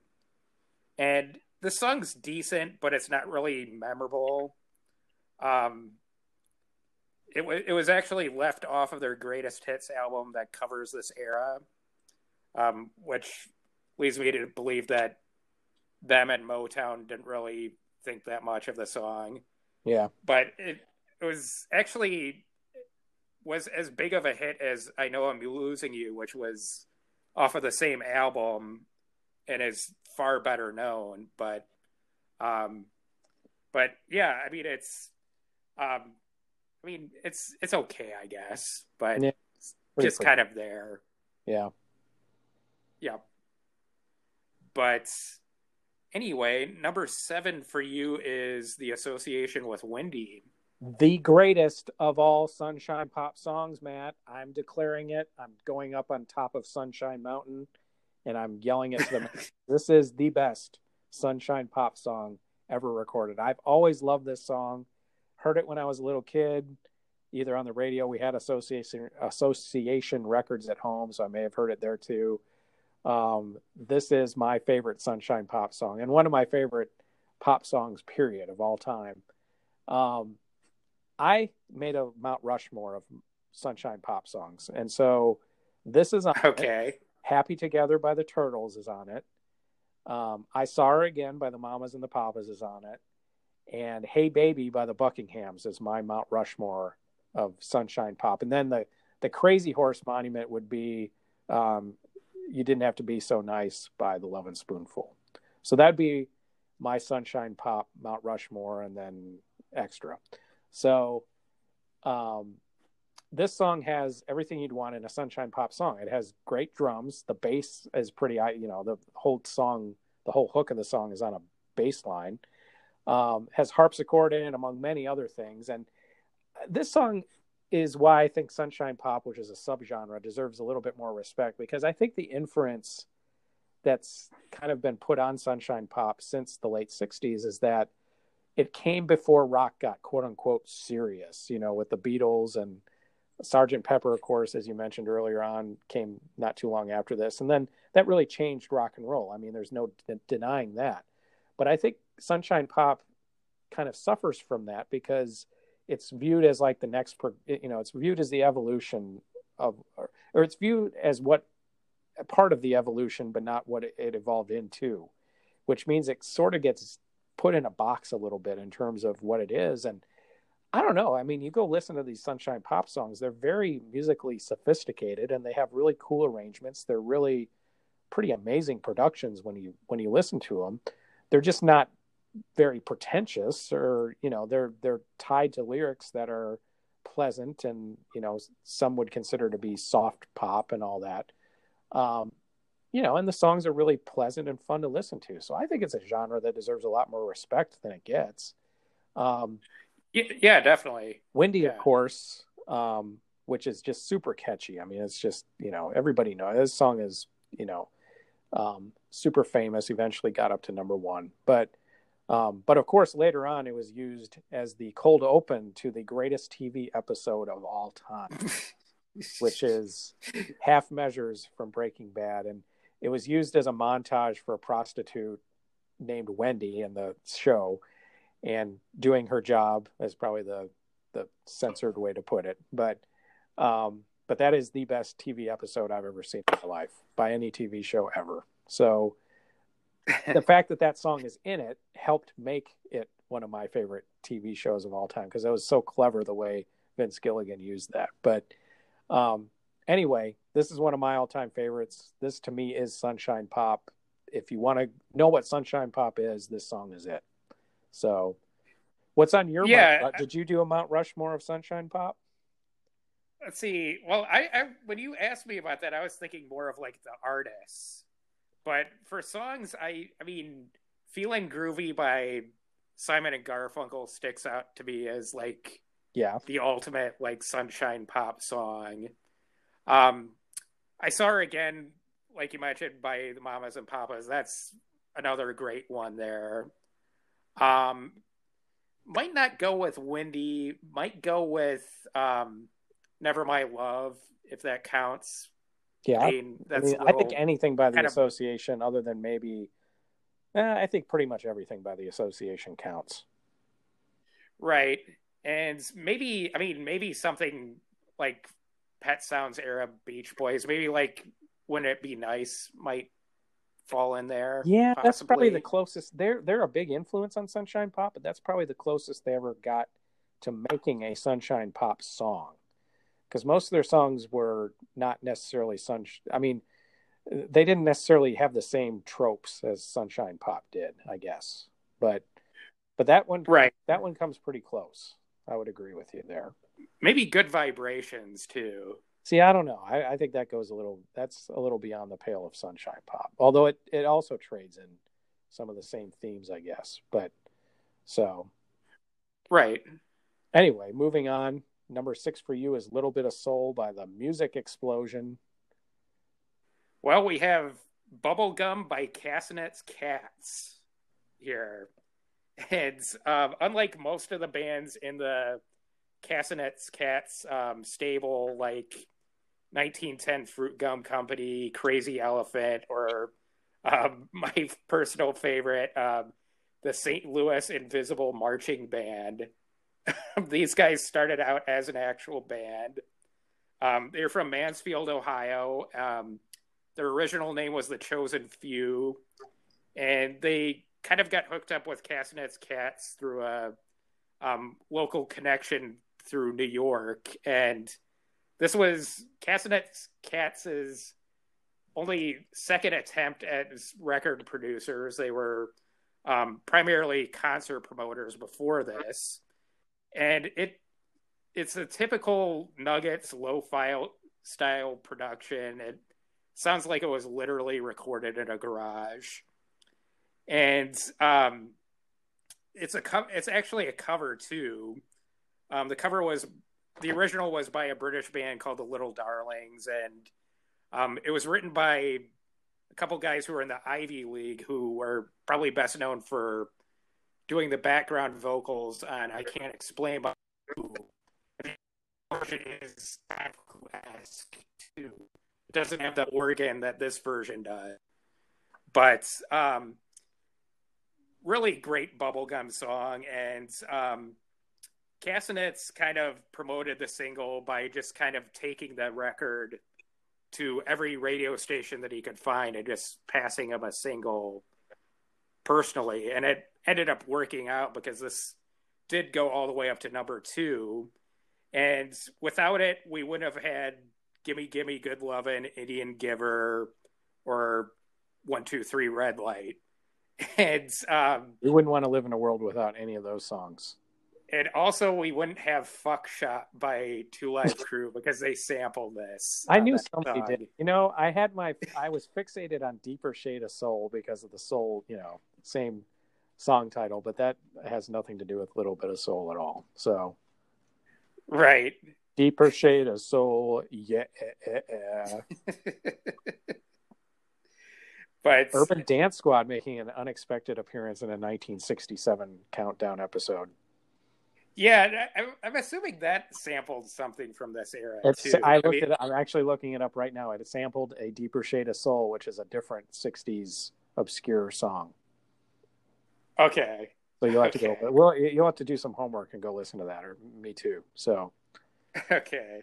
And the song's decent, but it's not really memorable. Um, it, w- it was actually left off of their greatest hits album that covers this era, um, which leads me to believe that them and Motown didn't really think that much of the song. Yeah. But it, it was actually was as big of a hit as I know I'm losing you, which was off of the same album and is far better known. But um but yeah, I mean it's um I mean it's it's okay, I guess, but yeah, just kind of there. Yeah. Yeah. But anyway, number seven for you is the association with Windy. The greatest of all Sunshine Pop songs, Matt. I'm declaring it. I'm going up on top of Sunshine Mountain and I'm yelling it to them. this is the best Sunshine Pop song ever recorded. I've always loved this song. Heard it when I was a little kid, either on the radio. We had association association records at home, so I may have heard it there too. Um, this is my favorite Sunshine Pop song and one of my favorite pop songs, period, of all time. Um, I made a Mount Rushmore of Sunshine Pop songs, and so this is on okay. It. Happy Together by the Turtles is on it. Um, I Saw Her Again by the Mamas and the Papas is on it. And Hey Baby by the Buckinghams is my Mount Rushmore of Sunshine Pop. And then the, the Crazy Horse Monument would be um, you didn't have to be so nice by the Lovin' Spoonful. So that'd be my Sunshine Pop, Mount Rushmore, and then extra. So um, this song has everything you'd want in a Sunshine Pop song. It has great drums. The bass is pretty, you know, the whole song, the whole hook of the song is on a bass line. Um, has harpsichord in it, among many other things. And this song is why I think Sunshine Pop, which is a subgenre, deserves a little bit more respect because I think the inference that's kind of been put on Sunshine Pop since the late 60s is that it came before rock got quote unquote serious, you know, with the Beatles and Sergeant Pepper, of course, as you mentioned earlier on, came not too long after this. And then that really changed rock and roll. I mean, there's no de- denying that. But I think Sunshine Pop kind of suffers from that because it's viewed as like the next you know it's viewed as the evolution of or, or it's viewed as what part of the evolution but not what it, it evolved into which means it sort of gets put in a box a little bit in terms of what it is. And I don't know. I mean, you go listen to these Sunshine Pop songs, they're very musically sophisticated and they have really cool arrangements. They're really pretty amazing productions when you when you listen to them. They're just not very pretentious or, you know, they're they're tied to lyrics that are pleasant and, you know, some would consider to be soft pop and all that. Um, you know, and the songs are really pleasant and fun to listen to. So I think it's a genre that deserves a lot more respect than it gets. Um, yeah, definitely. Windy, yeah. of course, um, which is just super catchy. I mean, it's just you know everybody knows this song is you know um, super famous. Eventually got up to number one, but um, but of course later on it was used as the cold open to the greatest TV episode of all time, which is Half Measures from Breaking Bad, and it was used as a montage for a prostitute named Wendy in the show and doing her job is probably the the censored way to put it. But um but that is the best tv episode i've ever seen in my life by any tv show ever. So the fact that that song is in it helped make it one of my favorite tv shows of all time because it was so clever the way vince gilligan used that but um anyway this is one of my all-time favorites this to me is sunshine pop if you want to know what sunshine pop is this song is it so, what's on your yeah, mind? Uh, did you do a Mount Rushmore of Sunshine Pop? Let's see. Well, I, I when you asked me about that, I was thinking more of like the artists. But for songs, I I mean, "Feeling Groovy" by Simon and Garfunkel sticks out to me as like yeah the ultimate like sunshine pop song. Um, I saw her again, like you mentioned, by the Mamas and Papas. That's another great one there. Um, might not go with Windy. Might go with um, Never My Love if that counts. Yeah, I, mean, I, mean, I think anything by the association, of... other than maybe, eh, I think pretty much everything by the association counts. Right, and maybe I mean maybe something like Pet Sounds era Beach Boys. Maybe like Wouldn't It Be Nice might fall in there. Yeah, possibly. that's probably the closest. They're they're a big influence on Sunshine Pop, but that's probably the closest they ever got to making a Sunshine Pop song. Because most of their songs were not necessarily sun. I mean, they didn't necessarily have the same tropes as Sunshine Pop did, I guess. But but that one, right? That one comes pretty close. I would agree with you there. Maybe good vibrations too. See, I don't know. I, I, think that goes a little. That's a little beyond the pale of sunshine pop. Although it it also trades in some of the same themes, I guess. But so, right. Anyway, moving on. Number six for you is "Little Bit of Soul" by the Music Explosion. Well, we have "Bubblegum" by Kasenetz-Katz here, and um, unlike most of the bands in the Kasenetz-Katz um, stable, like 1910 Fruit Gum Company, Crazy Elephant, or um, my personal favorite, um, the St. Louis Invisible Marching Band. These guys started out as an actual band. Um, they're from Mansfield, Ohio. Um, their original name was the Chosen Few, and they kind of got hooked up with Kasenetz-Katz through a um, local connection through New York, and this was Castanets Cats's only second attempt as record producers. They were um, primarily concert promoters before this, and it it's a typical Nuggets lo-fi style production. It sounds like it was literally recorded in a garage, and um, it's a co- it's actually a cover too. Um, the cover was the original was by a British band called the Little Darlings, and um, it was written by a couple guys who were in the Ivy League, who were probably best known for doing the background vocals on "I Can't Explain," but version is esque too. It doesn't have the organ that this version does, but um, really great bubblegum song and. Um, kind of promoted the single by just kind of taking the record to every radio station that he could find and just passing him a single personally, and it ended up working out because this did go all the way up to number two, and without it, we wouldn't have had "Gimme Gimme Good Lovin'," "Indian Giver," or "One Two Three Red Light." And um, we wouldn't want to live in a world without any of those songs. And also, we wouldn't have "Fuck Shot" by Two Live Crew because they sampled this. I knew somebody song. did. You know, I had my I was fixated on "Deeper Shade of Soul" because of the soul. You know, same song title, but that has nothing to do with "Little Bit of Soul" at all. So, right, deeper shade of soul, yeah. but Urban Dance Squad making an unexpected appearance in a 1967 countdown episode. Yeah, I'm assuming that sampled something from this era. It's, too. I looked I mean, it. I'm actually looking it up right now. It sampled a deeper shade of soul, which is a different '60s obscure song. Okay. So you'll have okay. to go. Well, you'll have to do some homework and go listen to that, or me too. So. Okay.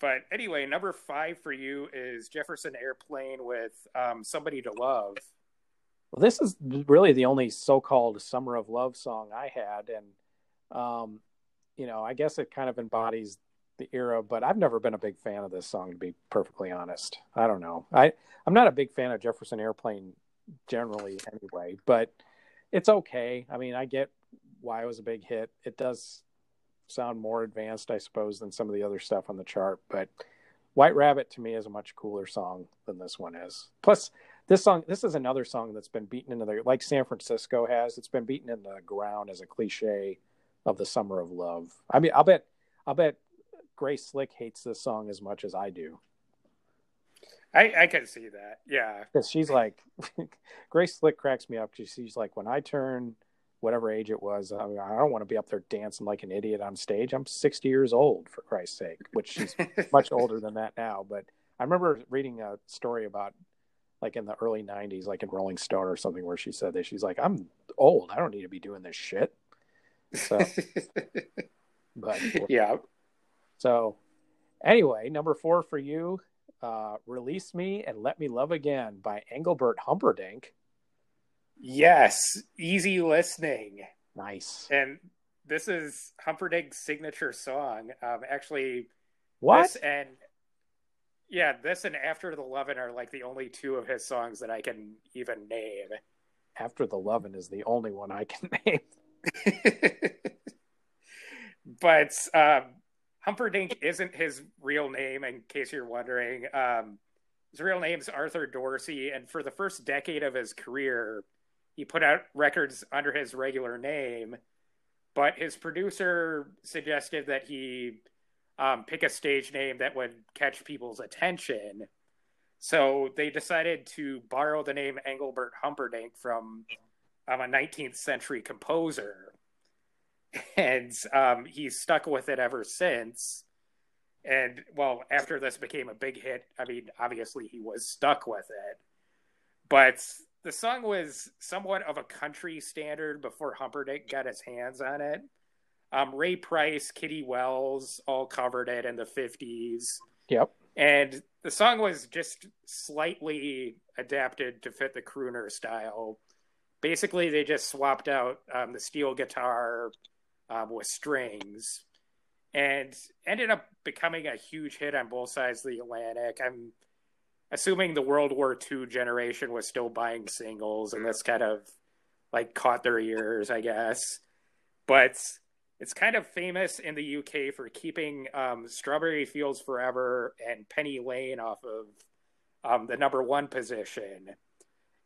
But anyway, number five for you is Jefferson Airplane with um, "Somebody to Love." Well, this is really the only so-called "Summer of Love" song I had, and um, you know, I guess it kind of embodies the era, but I've never been a big fan of this song to be perfectly honest. I don't know. I I'm not a big fan of Jefferson Airplane generally anyway, but it's okay. I mean, I get why it was a big hit. It does sound more advanced, I suppose, than some of the other stuff on the chart, but White Rabbit to me is a much cooler song than this one is. Plus, this song, this is another song that's been beaten into the like San Francisco has. It's been beaten into the ground as a cliche of the summer of love. I mean, I'll bet, I'll bet Grace Slick hates this song as much as I do. I, I can see that. Yeah. Because she's like, Grace Slick cracks me up because she's like, when I turn whatever age it was, I, mean, I don't want to be up there dancing like an idiot on stage. I'm 60 years old, for Christ's sake, which she's much older than that now. But I remember reading a story about like in the early 90s, like in Rolling Stone or something, where she said that she's like, I'm old. I don't need to be doing this shit. So, but yeah. So, anyway, number four for you, uh, "Release Me and Let Me Love Again" by Engelbert Humperdinck. Yes, easy listening. Nice. And this is Humperdinck's signature song. Um, actually, what? and yeah, this and After the Lovin' are like the only two of his songs that I can even name. After the Lovin' is the only one I can name. but um, Humperdinck isn't his real name, in case you're wondering. Um, his real name's Arthur Dorsey, and for the first decade of his career, he put out records under his regular name. But his producer suggested that he um, pick a stage name that would catch people's attention. So they decided to borrow the name Engelbert Humperdinck from um, a 19th century composer. And um, he's stuck with it ever since. And well, after this became a big hit, I mean, obviously he was stuck with it. But the song was somewhat of a country standard before Humperdinck got his hands on it. Um, Ray Price, Kitty Wells all covered it in the 50s. Yep. And the song was just slightly adapted to fit the crooner style basically they just swapped out um, the steel guitar um, with strings and ended up becoming a huge hit on both sides of the Atlantic. I'm assuming the World War II generation was still buying singles, and this kind of like caught their ears, I guess. But it's kind of famous in the UK for keeping um, Strawberry Fields Forever and Penny Lane off of um, the number one position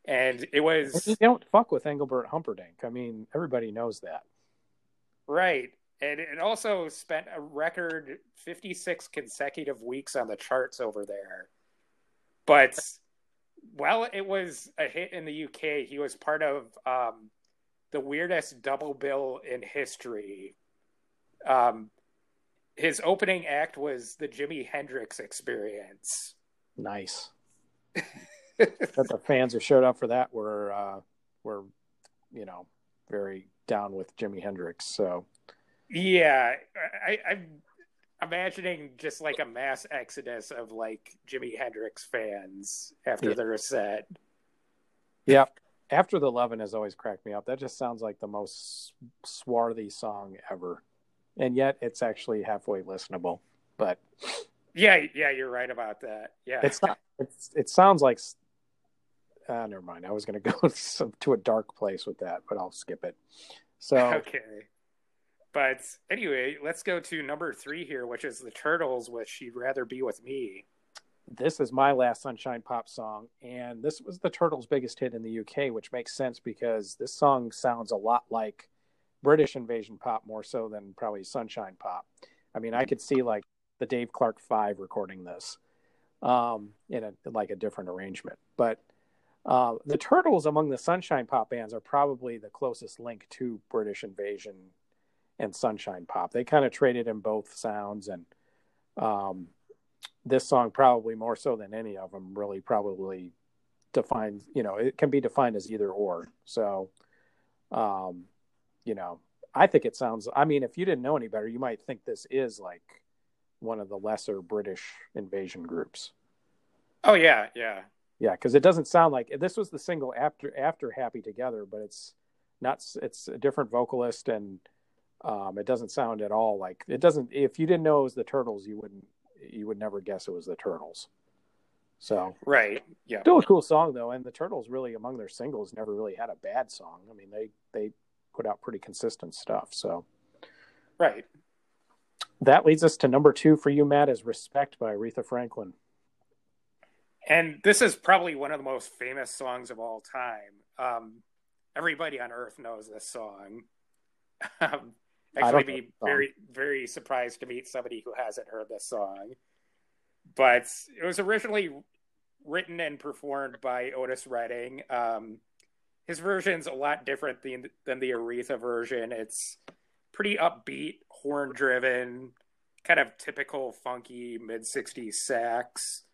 and it was don't fuck with Engelbert Humperdinck. I mean, everybody knows that, right? And it also spent a record 56 consecutive weeks on the charts over there. But while it was a hit in the UK, he was part of um, the weirdest double bill in history. Um, his opening act was the Jimi Hendrix Experience. Nice. that the fans who showed up for that were uh, were you know very down with Jimi Hendrix. So yeah, I, I'm imagining just like a mass exodus of like Jimi Hendrix fans after yeah. their set. Yeah, After the Lovin' has always cracked me up. That just sounds like the most swarthy song ever, and yet it's actually halfway listenable. But yeah, yeah, you're right about that. Yeah, it's not. It's it sounds like. Uh, never mind. I was going to go to a dark place with that, but I'll skip it. So okay. But anyway, let's go to number three here, which is the Turtles with "She'd Rather Be with Me." this is my last Sunshine Pop song, and this was the Turtles' biggest hit in the UK, which makes sense because this song sounds a lot like British Invasion Pop more so than probably Sunshine Pop. I mean, I could see like the Dave Clark Five recording this um, in a like a different arrangement, but uh, the Turtles among the Sunshine Pop bands are probably the closest link to British Invasion and Sunshine Pop. They kind of traded in both sounds and. Um, this song probably more so than any of them really probably defines you know it can be defined as either or so um you know i think it sounds i mean if you didn't know any better you might think this is like one of the lesser british invasion groups oh yeah yeah yeah because it doesn't sound like this was the single after after happy together but it's not it's a different vocalist and um it doesn't sound at all like it doesn't if you didn't know it was the turtles you wouldn't you would never guess it was the Turtles. So right, yeah, still a cool song though, and the Turtles really among their singles never really had a bad song. I mean, they they put out pretty consistent stuff. So right, that leads us to number two for you, Matt, is "Respect" by Aretha Franklin. And this is probably one of the most famous songs of all time. Um, everybody on Earth knows this song. Um, actually be very very surprised to meet somebody who hasn't heard this song. But it was originally written and performed by Otis Redding. Um, his version's a lot different than, than the Aretha version. It's pretty upbeat, horn driven, kind of typical funky mid 60s sax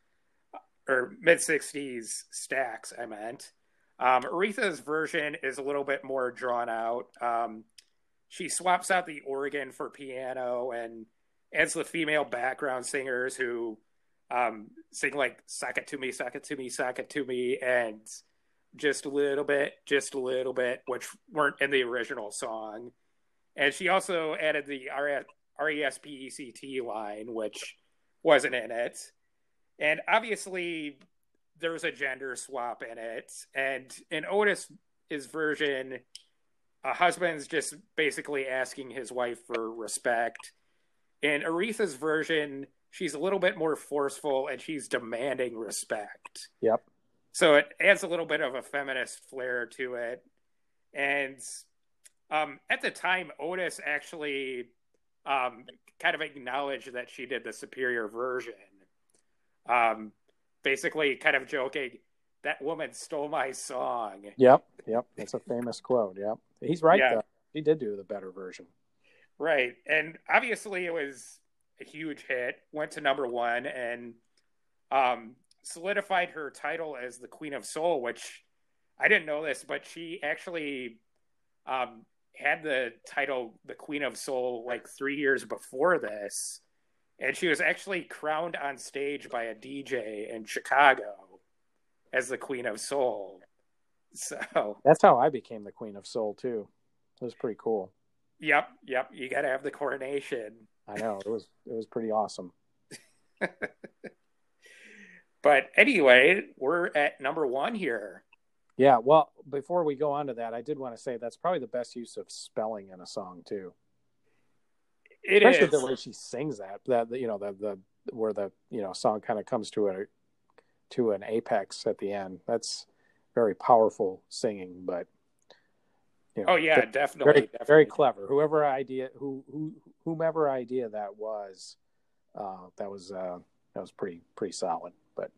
or mid 60s stacks, I meant. Um, Aretha's version is a little bit more drawn out. Um, she swaps out the organ for piano and adds the female background singers who um, sing like "Suck it to me, suck it to me, suck it to me," and just a little bit, just a little bit, which weren't in the original song. And she also added the R E S P E C T line, which wasn't in it. And obviously, there's a gender swap in it. And in Otis' version, a husband's just basically asking his wife for respect. In Aretha's version, she's a little bit more forceful and she's demanding respect. Yep. So it adds a little bit of a feminist flair to it. And um, at the time, Otis actually um, kind of acknowledged that she did the superior version. Um, basically, kind of joking, that woman stole my song. Yep, yep. That's a famous quote. Yep. He's right yeah. though. He did do the better version. Right. And obviously it was a huge hit, went to number 1 and um, solidified her title as the Queen of Soul, which I didn't know this, but she actually um, had the title the Queen of Soul like 3 years before this. And she was actually crowned on stage by a DJ in Chicago as the Queen of Soul. So that's how I became the Queen of Soul too. It was pretty cool. Yep, yep. You got to have the coronation. I know it was it was pretty awesome. but anyway, we're at number one here. Yeah, well, before we go on to that, I did want to say that's probably the best use of spelling in a song too. It Especially is. the way she sings that, that you know, the the where the you know song kind of comes to a to an apex at the end. That's very powerful singing, but you know, oh yeah, definitely very, definitely, very clever. Whoever idea who who whomever idea that was, uh, that was uh, that was pretty pretty solid. But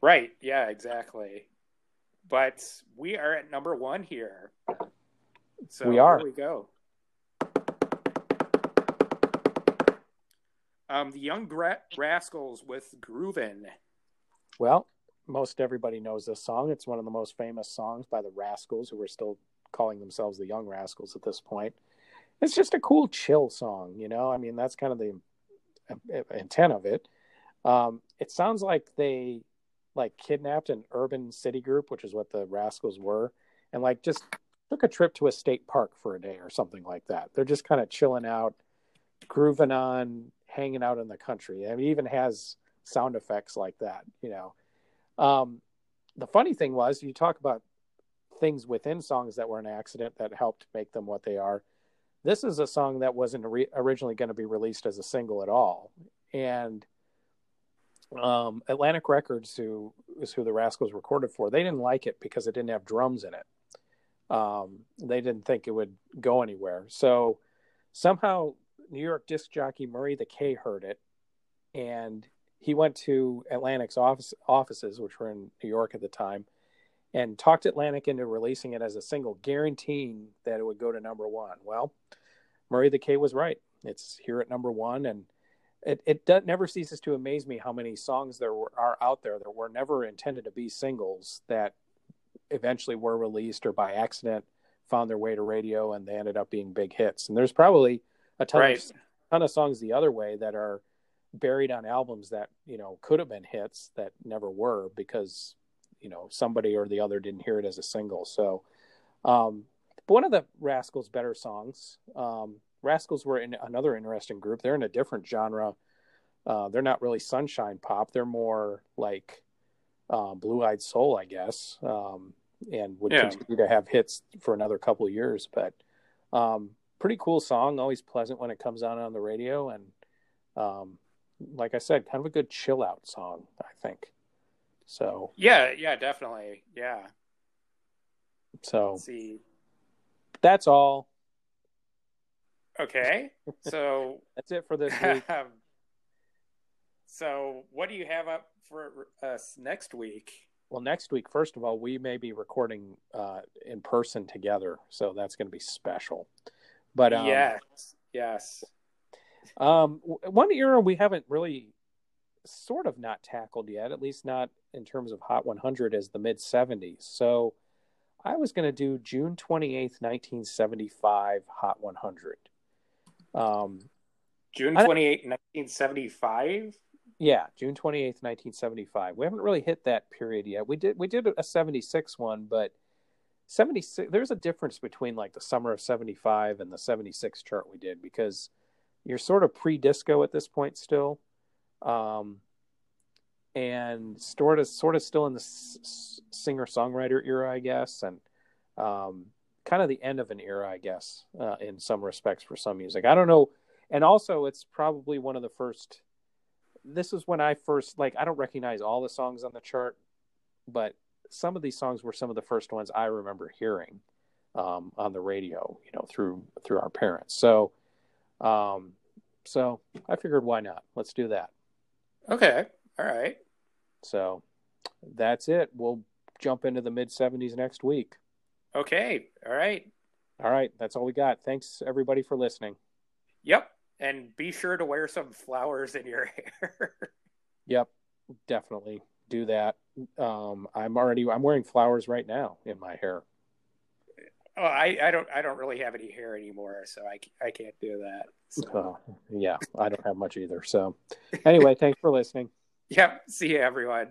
right, yeah, exactly. But we are at number one here. So we are. Here we go. Um, the Young Gra- Rascals with Groovin'. Well, most everybody knows this song. It's one of the most famous songs by the Rascals, who are still calling themselves the Young Rascals at this point. It's just a cool, chill song, you know. I mean, that's kind of the intent of it. Um, it sounds like they like kidnapped an urban city group, which is what the Rascals were, and like just took a trip to a state park for a day or something like that. They're just kind of chilling out, grooving on, hanging out in the country. I mean, even has sound effects like that, you know. Um, the funny thing was, you talk about things within songs that were an accident that helped make them what they are. This is a song that wasn't re- originally going to be released as a single at all, and um, Atlantic Records, who is who the Rascals recorded for, they didn't like it because it didn't have drums in it. Um, they didn't think it would go anywhere. So somehow New York disc jockey Murray the K heard it, and he went to Atlantic's office, offices, which were in New York at the time, and talked Atlantic into releasing it as a single, guaranteeing that it would go to number one. Well, Murray the K was right. It's here at number one, and it it never ceases to amaze me how many songs there were, are out there that were never intended to be singles that eventually were released or by accident found their way to radio and they ended up being big hits. And there's probably a ton right. of ton of songs the other way that are buried on albums that you know could have been hits that never were because you know somebody or the other didn't hear it as a single. So, um, but one of the Rascals' better songs, um, Rascals were in another interesting group. They're in a different genre. Uh, they're not really sunshine pop. They're more like uh, Blue Eyed Soul, I guess, um, and would yeah. continue to have hits for another couple of years. But um, pretty cool song. Always pleasant when it comes on on the radio, and um, like I said, kind of a good chill out song. I think. So yeah, yeah, definitely, yeah. So Let's see, that's all. Okay, so that's it for this week. so, what do you have up for us next week? Well, next week, first of all, we may be recording uh, in person together, so that's going to be special. But um, yes, yes. Um, one era we haven't really, sort of, not tackled yet, at least not in terms of Hot 100, is the mid '70s. So, I was going to do June 28th, 1975, Hot 100. Um, June 28th, 1975? Yeah, June 28th, 1975. We haven't really hit that period yet. We did we did a 76 one, but 76 there's a difference between like the summer of 75 and the 76 chart we did because you're sort of pre-disco at this point still. Um and sort of sort of still in the singer-songwriter era, I guess, and um kind of the end of an era, I guess, uh, in some respects for some music. I don't know, and also it's probably one of the first. This is when I first like. I don't recognize all the songs on the chart, but some of these songs were some of the first ones I remember hearing um, on the radio. You know, through through our parents. So, um, so I figured, why not? Let's do that. Okay. All right. So that's it. We'll jump into the mid 70s next week. Okay. All right. All right. That's all we got. Thanks, everybody, for listening. Yep. And be sure to wear some flowers in your hair. yep. Definitely do that. Um, I'm already I'm wearing flowers right now in my hair. Oh, I, I don't I don't really have any hair anymore, so I, I can't do that. So. Uh, yeah, I don't have much either. So, anyway, thanks for listening. Yep. See you, everyone.